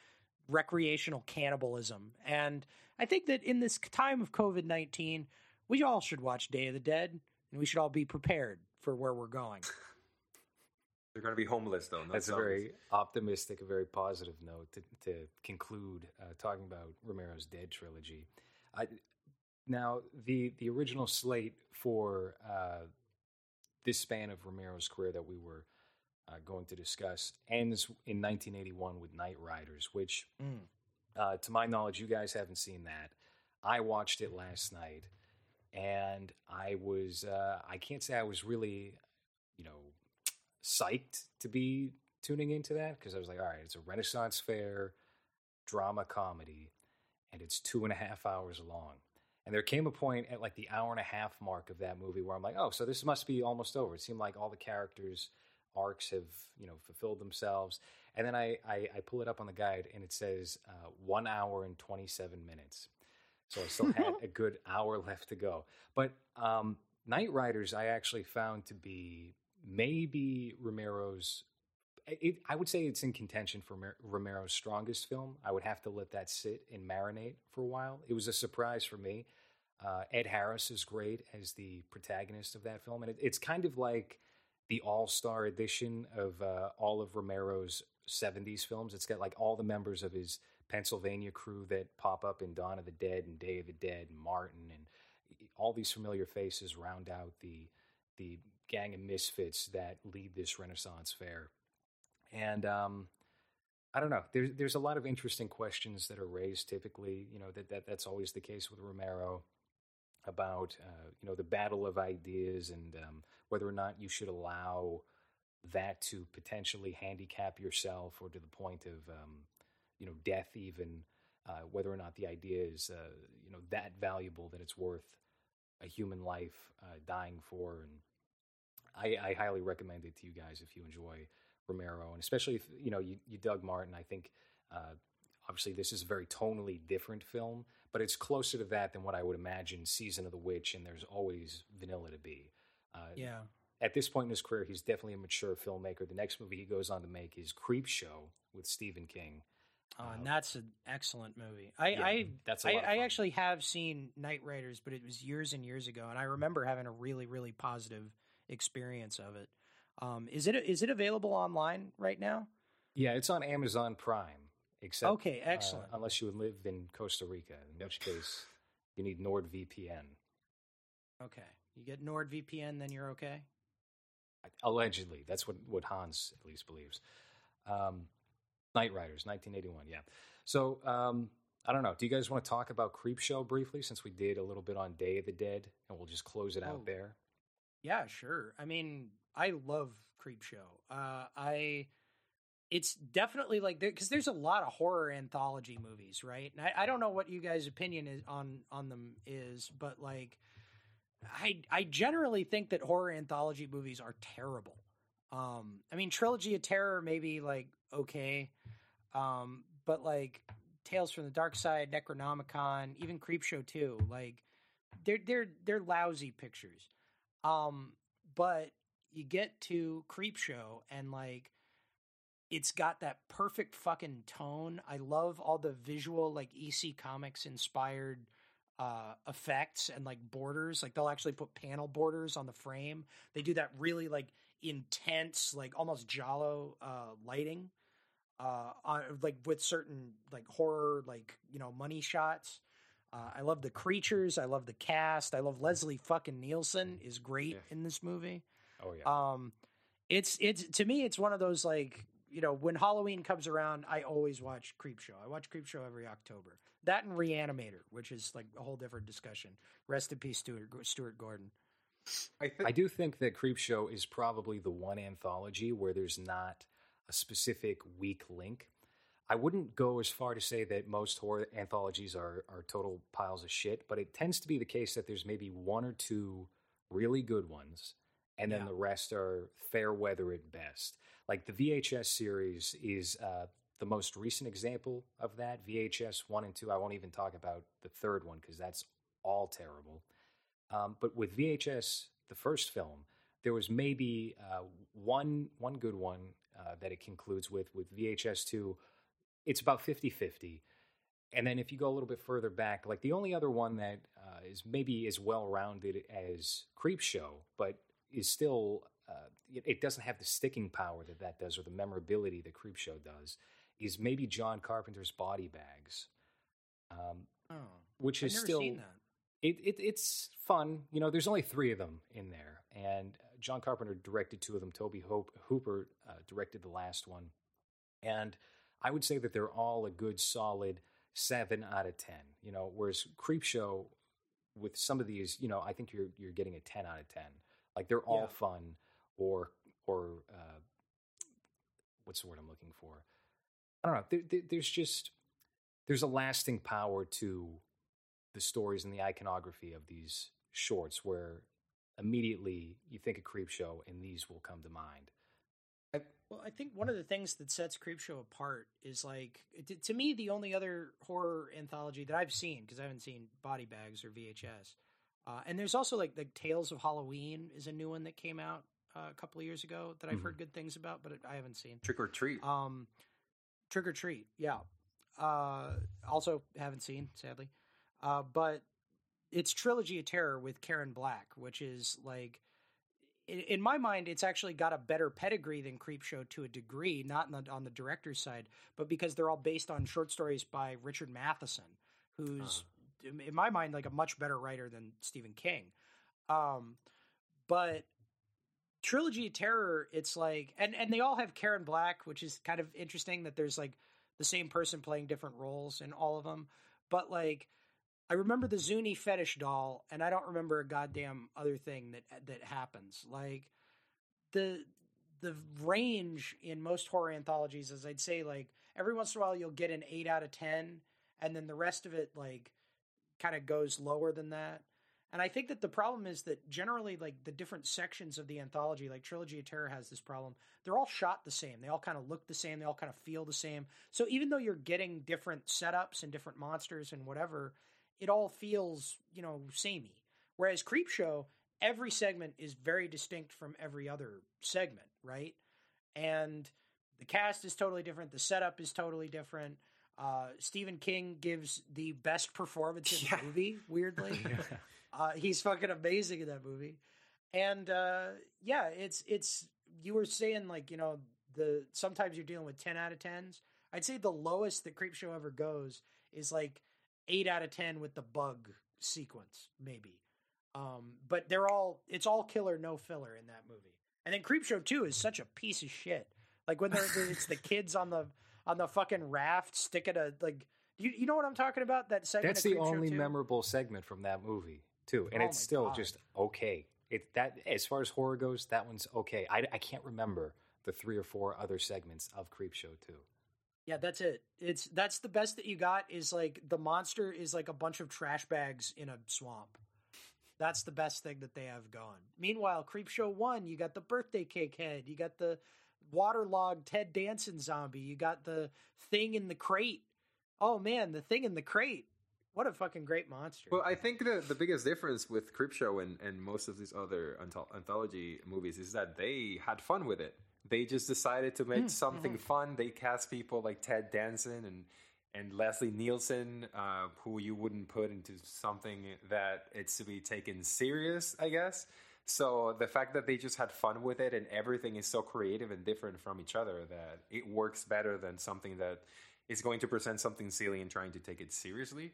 recreational cannibalism. And i think that in this time of covid-19 we all should watch day of the dead and we should all be prepared for where we're going. They're going to be homeless though that's zombies. a very optimistic a very positive note to, to conclude uh, talking about romero's dead trilogy. I, now, the the original slate for uh, this span of Romero's career that we were uh, going to discuss ends in 1981 with Knightriders, which, mm. uh, to my knowledge, you guys haven't seen that. I watched it last night, and I was uh, I can't say I was really, you know, psyched to be tuning into that because I was like, all right, it's a Renaissance fair drama comedy, and it's two and a half hours long. And there came a point at like the hour and a half mark of that movie where I'm like, oh, so this must be almost over. It seemed like all the characters arcs have you know fulfilled themselves. And then I I, I pull it up on the guide and it says uh, one hour and twenty seven minutes. So I still had a good hour left to go. But um, Knightriders, I actually found to be maybe Romero's. It, I would say it's in contention for Romero's strongest film. I would have to let that sit and marinate for a while. It was a surprise for me. Uh, Ed Harris is great as the protagonist of that film, and it, it's kind of like the all-star edition of uh, all of Romero's '70s films. It's got like all the members of his Pennsylvania crew that pop up in Dawn of the Dead and Day of the Dead and Martin and all these familiar faces round out the the gang of misfits that lead this Renaissance fair. And um, I don't know. There's there's a lot of interesting questions that are raised. Typically, you know that, that that's always the case with Romero about uh, you know the battle of ideas and um, whether or not you should allow that to potentially handicap yourself or to the point of um, you know death even uh, whether or not the idea is uh, you know that valuable that it's worth a human life uh, dying for and I, I, highly recommend it to you guys if you enjoy Romero and especially if you know you, you dug Martin I think uh, obviously this is a very tonally different film but it's closer to that than what I would imagine Season of the Witch and there's always vanilla to be. Uh, yeah. at this point in his career he's definitely a mature filmmaker. The next movie he goes on to make is Creepshow with Stephen King. Oh, and that's an excellent movie. I yeah, I that's I, I actually have seen Knightriders, but it was years and years ago, and I remember having a really really positive experience of it. Um, is it is it available online right now? Yeah, it's on Amazon Prime. Except okay, uh, excellent. Uh, unless you live in Costa Rica, in which case you need NordVPN. Okay, you get NordVPN, then you're okay. Allegedly, that's what what Hans at least believes. Um, Knightriders, 1981. Yeah. So um, I don't know. Do you guys want to talk about Creepshow briefly, since we did a little bit on Day of the Dead, and we'll just close it out oh. there? Yeah, sure. I mean, I love Creepshow. Uh, I it's definitely like because there's a lot of horror anthology movies, right? And I, I don't know what you guys' opinion is on on them is, but like, I I generally think that horror anthology movies are terrible. Um, I mean, Trilogy of Terror maybe like okay, um, but like Tales from the Dark Side, Necronomicon, even Creepshow too, like they're they're they're lousy pictures. Um, but you get to Creepshow and like it's got that perfect fucking tone. I love all the visual like EC Comics inspired uh, effects and like borders. Like they'll actually put panel borders on the frame. They do that really like intense, like almost giallo uh, lighting uh, on, like with certain like horror, like you know, money shots. Uh, I love the creatures. I love the cast. I love Leslie fucking Nielsen is great yeah. in this movie. Oh yeah. Um, it's it's to me it's one of those like you know when Halloween comes around, I always watch Creepshow. I watch Creepshow every October. That and Reanimator, which is like a whole different discussion. Rest in peace, Stuart Stuart Gordon. I, th- I do think that Creepshow is probably the one anthology where there's not a specific weak link. I wouldn't go as far to say that most horror anthologies are, are total piles of shit, but it tends to be the case that there's maybe one or two really good ones, and then yeah. the rest are fair weather at best. Like the VHS series is uh, the most recent example of that. VHS 1 and 2, I won't even talk about the third one because that's all terrible. Um, but with VHS, the first film, there was maybe uh, one one good one uh, that it concludes with. With VHS two, it's about 50-50. And then if you go a little bit further back, like the only other one that uh, is maybe as well rounded as Creepshow, but is still uh, it, doesn't have the sticking power that that does or the memorability that Creepshow does, is maybe John Carpenter's Body Bags, um, oh, which is still it, it, it's fun. You know, there's only three of them in there, and John Carpenter directed two of them. Tobe Hooper uh, directed the last one, and I would say that they're all a good, solid seven out of ten. You know, whereas Creepshow, with some of these, you know, I think you're you're getting a ten out of ten. Like they're all yeah. fun, or or uh, what's the word I'm looking for? I don't know. There, there, there's just there's a lasting power to the stories and the iconography of these shorts where immediately you think of Creepshow and these will come to mind. Well, I think one of the things that sets Creepshow apart is like to me the only other horror anthology that I've seen because I haven't seen Body Bags or VHS, uh, and there's also like the Tales of Halloween is a new one that came out uh, a couple of years ago that I've mm-hmm. heard good things about, but I haven't seen. Trick or Treat. Um, Trick or Treat, yeah. Uh, also haven't seen sadly, uh, but it's Trilogy of Terror with Karen Black, which is like in my mind, it's actually got a better pedigree than Creepshow to a degree, not the, on the director's side, but because they're all based on short stories by Richard Matheson, who's, uh. In my mind, like a much better writer than Stephen King. Um, but Trilogy of Terror, it's like, and and they all have Karen Black, which is kind of interesting that there's like the same person playing different roles in all of them. But like I remember the Zuni fetish doll, and I don't remember a goddamn other thing that that happens. Like the the range in most horror anthologies is I'd say like every once in a while you'll get an eight out of ten, and then the rest of it like kind of goes lower than that. And I think that the problem is that generally, like the different sections of the anthology, like Trilogy of Terror has this problem. They're all shot the same. They all kind of look the same. They all kind of feel the same. So even though you're getting different setups and different monsters and whatever, it all feels, you know, samey. Whereas Creepshow, every segment is very distinct from every other segment, right? And the cast is totally different. The setup is totally different. Uh, Stephen King gives the best performance in yeah. the movie, weirdly. uh, he's fucking amazing in that movie. And uh, yeah, it's it's you were saying like, you know, the sometimes you're dealing with 10 out of 10s. I'd say the lowest that Creepshow ever goes is like eight out of ten with the bug sequence, maybe. Um, but they're all it's all killer, no filler in that movie. And then Creepshow Two is such a piece of shit. Like when they're, it's the kids on the on the fucking raft sticking a like you you know what I'm talking about that segment. That's the only memorable segment from that movie too, and oh it's still God. just okay. It that as far as horror goes, that one's okay. I I can't remember the three or four other segments of Creepshow too. Yeah, that's it. It's that's the best that you got is like the monster is like a bunch of trash bags in a swamp. That's the best thing that they have going. Meanwhile, Creepshow 1, you got the birthday cake head, you got the waterlogged Ted Danson zombie, you got the thing in the crate. Oh man, the thing in the crate. What a fucking great monster. Well, I think the, the biggest difference with Creepshow and, and most of these other anthology movies is that they had fun with it they just decided to make mm, something mm-hmm. fun. They cast people like Ted Danson and and Leslie Nielsen, uh, who you wouldn't put into something that it's to be taken serious, I guess. So the fact that they just had fun with it and everything is so creative and different from each other that it works better than something that is going to present something silly and trying to take it seriously.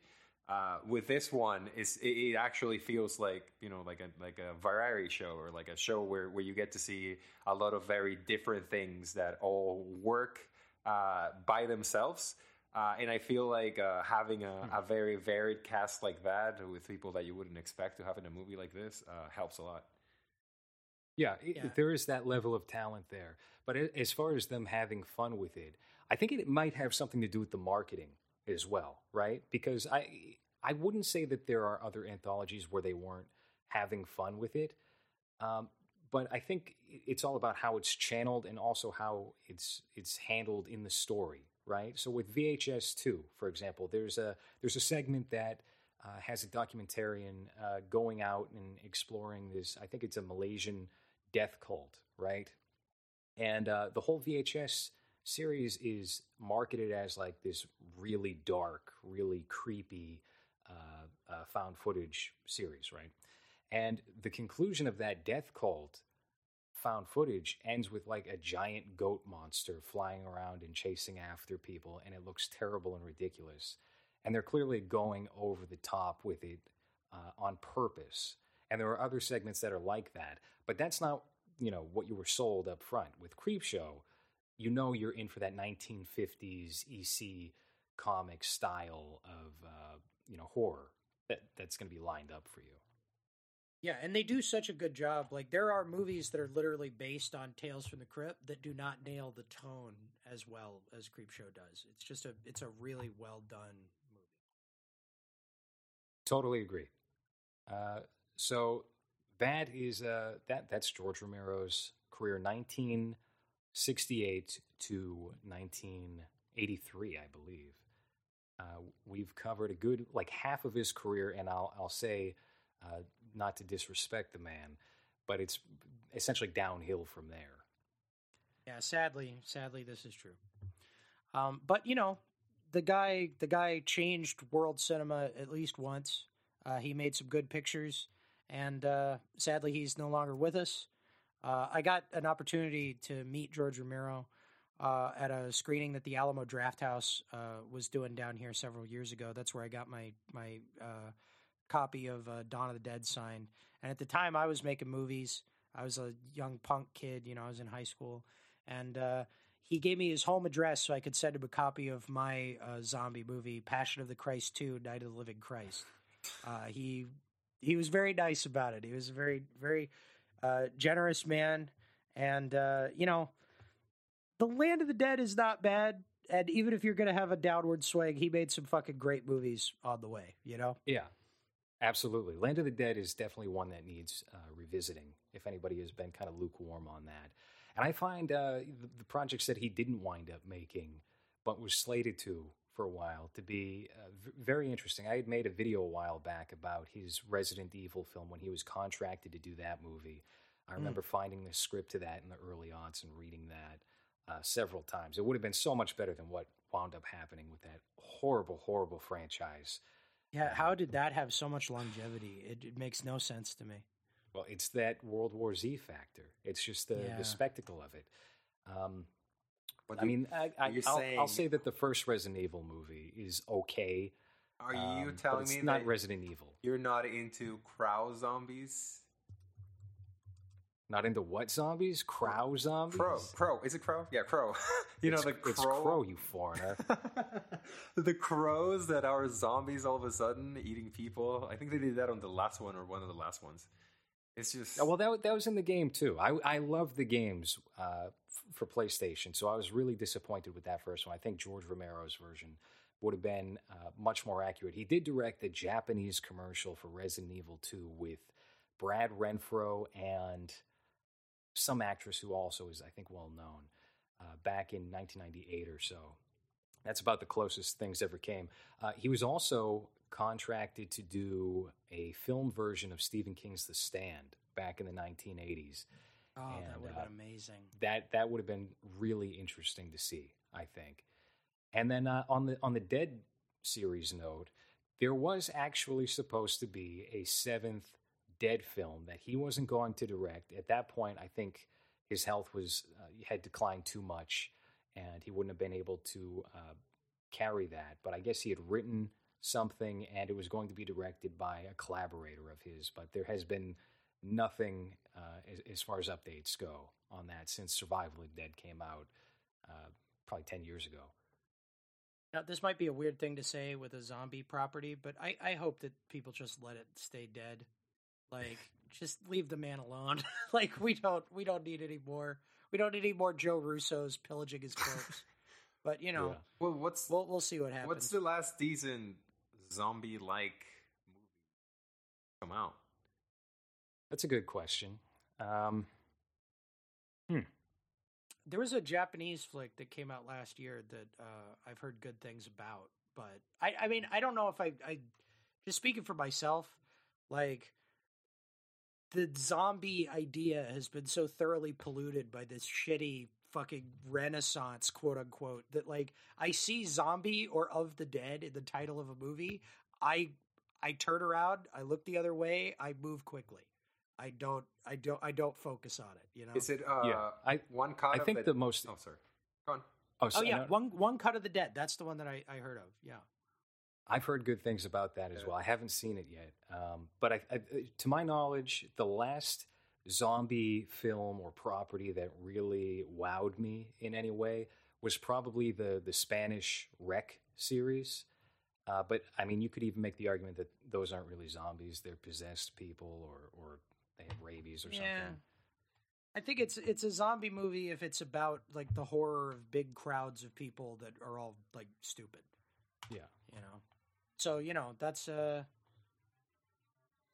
Uh, with this one, is it, it, actually feels like you know like a like a variety show or like a show where, where you get to see a lot of very different things that all work uh, by themselves. Uh, and I feel like uh, having a, a, very varied cast like that with people that you wouldn't expect to have in a movie like this uh, helps a lot. Yeah, yeah, there is that level of talent there. But as far as them having fun with it, I think it might have something to do with the marketing as well, right? Because I I wouldn't say that there are other anthologies where they weren't having fun with it. Um, but I think it's all about how it's channeled and also how it's it's handled in the story, right? So with VHS two, for example, there's a there's a segment that uh, has a documentarian uh, going out and exploring this. I think it's a Malaysian death cult, right? And uh, the whole VHS series is marketed as like this really dark, really creepy uh, uh, found footage series, right? And the conclusion of that death cult found footage ends with like a giant goat monster flying around and chasing after people, and it looks terrible and ridiculous. And they're clearly going over the top with it uh, on purpose. And there are other segments that are like that, but that's not you know what you were sold up front with Creepshow you know you're in for that 1950s EC comic style of uh, you know horror that that's going to be lined up for you. Yeah, and they do such a good job. Like there are movies that are literally based on Tales from the Crypt that do not nail the tone as well as Creepshow does. It's just a it's a really well done movie. Totally agree. Uh, so that is uh, that that's George Romero's career. 1968 to 1983, I believe. Uh, we've covered a good like half of his career, and I'll I'll say, uh, not to disrespect the man, but it's essentially downhill from there. Yeah, sadly, sadly, this is true. Um, but you know, the guy, the guy changed world cinema at least once. Uh, he made some good pictures, and uh, sadly, he's no longer with us. Uh, I got an opportunity to meet George Romero uh, at a screening that the Alamo Drafthouse uh, was doing down here several years ago. That's where I got my my uh, copy of Dawn of the Dead signed. And at the time, I was making movies. I was a young punk kid. You know, I was in high school, and he gave me his home address so I could send him a copy of my uh, zombie movie, Passion of the Christ 2, Night of the Living Christ. Uh, he he was very nice about it. He was a very very uh, generous man, and uh, you know, the Land of the Dead is not bad. And even if you're going to have a downward swing, he made some fucking great movies on the way. You know? Yeah, absolutely. Land of the Dead is definitely one that needs uh, revisiting. If anybody has been kind of lukewarm on that. And I find uh, the, the, projects that he didn't wind up making, but was slated to for a while, to be uh, v- very interesting. I had made a video a while back about his Resident Evil film when he was contracted to do that movie. I hmm. remember mm. finding the script to that in the early odds and reading that uh, several times. It would have been so much better than what wound up happening with that horrible, horrible franchise. Yeah, how did that have so much longevity? It, it makes no sense to me. Well, it's that World War Z factor. It's just the, yeah. the spectacle of it. Um, I mean, I, will say that the first Resident Evil movie is okay. Are you um, telling me it's not Resident Evil? You're not into Crow zombies? Not into what zombies? Crow zombies? Crow. Crow. Is it crow? Yeah, crow. you it's, know the crow. It's crow, you foreigner. the crows that are zombies all of a sudden eating people. I think they did that on the last one or one of the last ones. It's just well, that that was in the game too. I I love the games uh, f- for PlayStation, so I was really disappointed with that first one. I think George Romero's version would have been uh, much more accurate. He did direct the Japanese commercial for Resident Evil 2 with Brad Renfro and some actress who also is, I think, well known uh, back in 1998 or so. That's about the closest things ever came. Uh, he was also contracted to do a film version of Stephen King's The Stand back in the 1980s. Oh, and, that would have uh, been amazing. That that would have been really interesting to see, I think. And then uh, on the on the Dead series note, there was actually supposed to be a seventh Dead film that he wasn't going to direct. At that point, I think his health was uh, had declined too much, and he wouldn't have been able to uh, carry that. But I guess he had written something and it was going to be directed by a collaborator of his, but there has been nothing uh, as, as, far as updates go on that since Survival of the Dead came out uh, probably 10 years ago. Now, this might be a weird thing to say with a zombie property, but I, I hope that people just let it stay dead. Like, just leave the man alone. like, we don't we don't need any more. We don't need any more Joe Russo's pillaging his corpse. but you know, yeah. well, what's we'll we'll see what happens. What's the last decent zombie like movie come out? That's a good question. Um, hmm. There was a Japanese flick that came out last year that uh, I've heard good things about, but I, I mean, I don't know if I, I, just speaking for myself, like the zombie idea has been so thoroughly polluted by this shitty fucking renaissance quote unquote that like i see zombie or of the dead in the title of a movie i i turn around i look the other way i move quickly. I don't i don't i don't focus on it you know? Is it uh yeah. I one cut i think the most oh sorry. Go on. Oh, so, oh yeah one one cut of the dead that's the one that i i heard of yeah. I've heard good things about that as well. I haven't seen it yet, um, but I, I, to my knowledge, the last zombie film or property that really wowed me in any way was probably the the Spanish REC series. Uh, but I mean, you could even make the argument that those aren't really zombies; they're possessed people, or or they have rabies or yeah. something. I think it's it's a zombie movie if it's about like the horror of big crowds of people that are all like stupid. Yeah, you know. So you know that's uh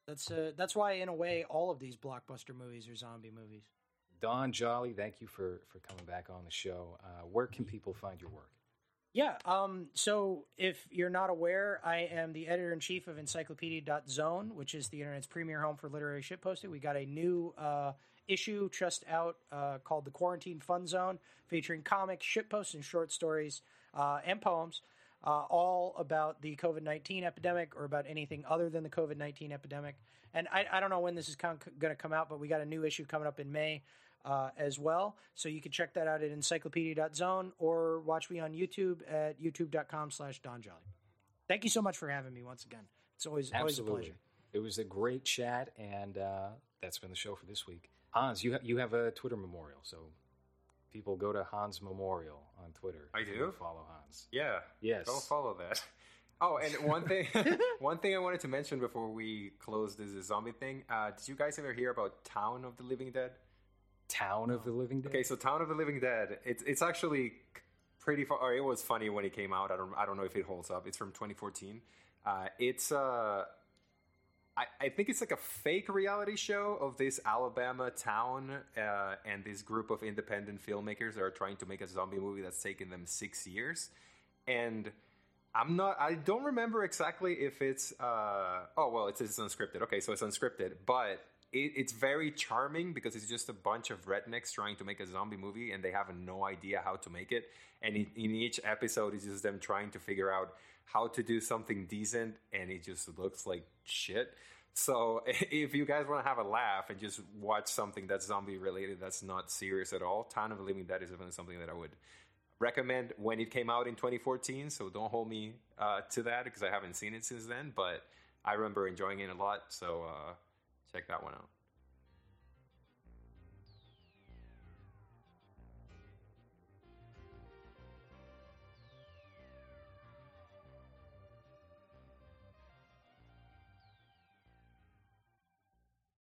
that's uh, that's why, in a way, all of these blockbuster movies are zombie movies. Don Jolly, thank you for for coming back on the show. Uh, where can people find your work? Yeah. Um, so if you're not aware, I am the editor in chief of Encyclopedia.zone, which is the internet's premier home for literary shitposting. We got a new uh, issue just out uh, called the Quarantine Fun Zone, featuring comics, shitposts, and short stories uh, and poems. Uh, all about the COVID 19 epidemic or about anything other than the COVID 19 epidemic. And I, I, don't know when this is going to come out, but we got a new issue coming up in May uh, as well. So you can check that out at encyclopedia.zone or watch me on YouTube at youtube.com slash Don Jolly. Thank you so much for having me once again. It's always, always a pleasure. It was a great chat, and uh, that's been the show for this week. Hans, you, ha- you have a Twitter memorial, so people go to Hans Memorial on Twitter. I do follow Hans. Yeah. Yes. Go follow that. Oh, and one thing, one thing I wanted to mention before we close this zombie thing. Uh, did you guys ever hear about Town of the Living Dead? Town of the Living Dead. Okay, so Town of the Living Dead. It's it's actually pretty. Far, or it was funny when it came out. I don't I don't know if it holds up. It's from 2014. Uh, it's uh, I, I think it's like a fake reality show of this Alabama town uh, and this group of independent filmmakers that are trying to make a zombie movie that's taken them six years. And I'm not. I don't remember exactly if it's. Uh, oh well, it's, it's unscripted. Okay, so it's unscripted, but it, it's very charming because it's just a bunch of rednecks trying to make a zombie movie and they have no idea how to make it. And in, in each episode, it's just them trying to figure out how to do something decent, and it just looks like shit. So if you guys want to have a laugh and just watch something that's zombie related, that's not serious at all, Town of Living Dead is definitely something that I would recommend when it came out in 2014. So don't hold me uh, to that because I haven't seen it since then. But I remember enjoying it a lot. So uh, check that one out.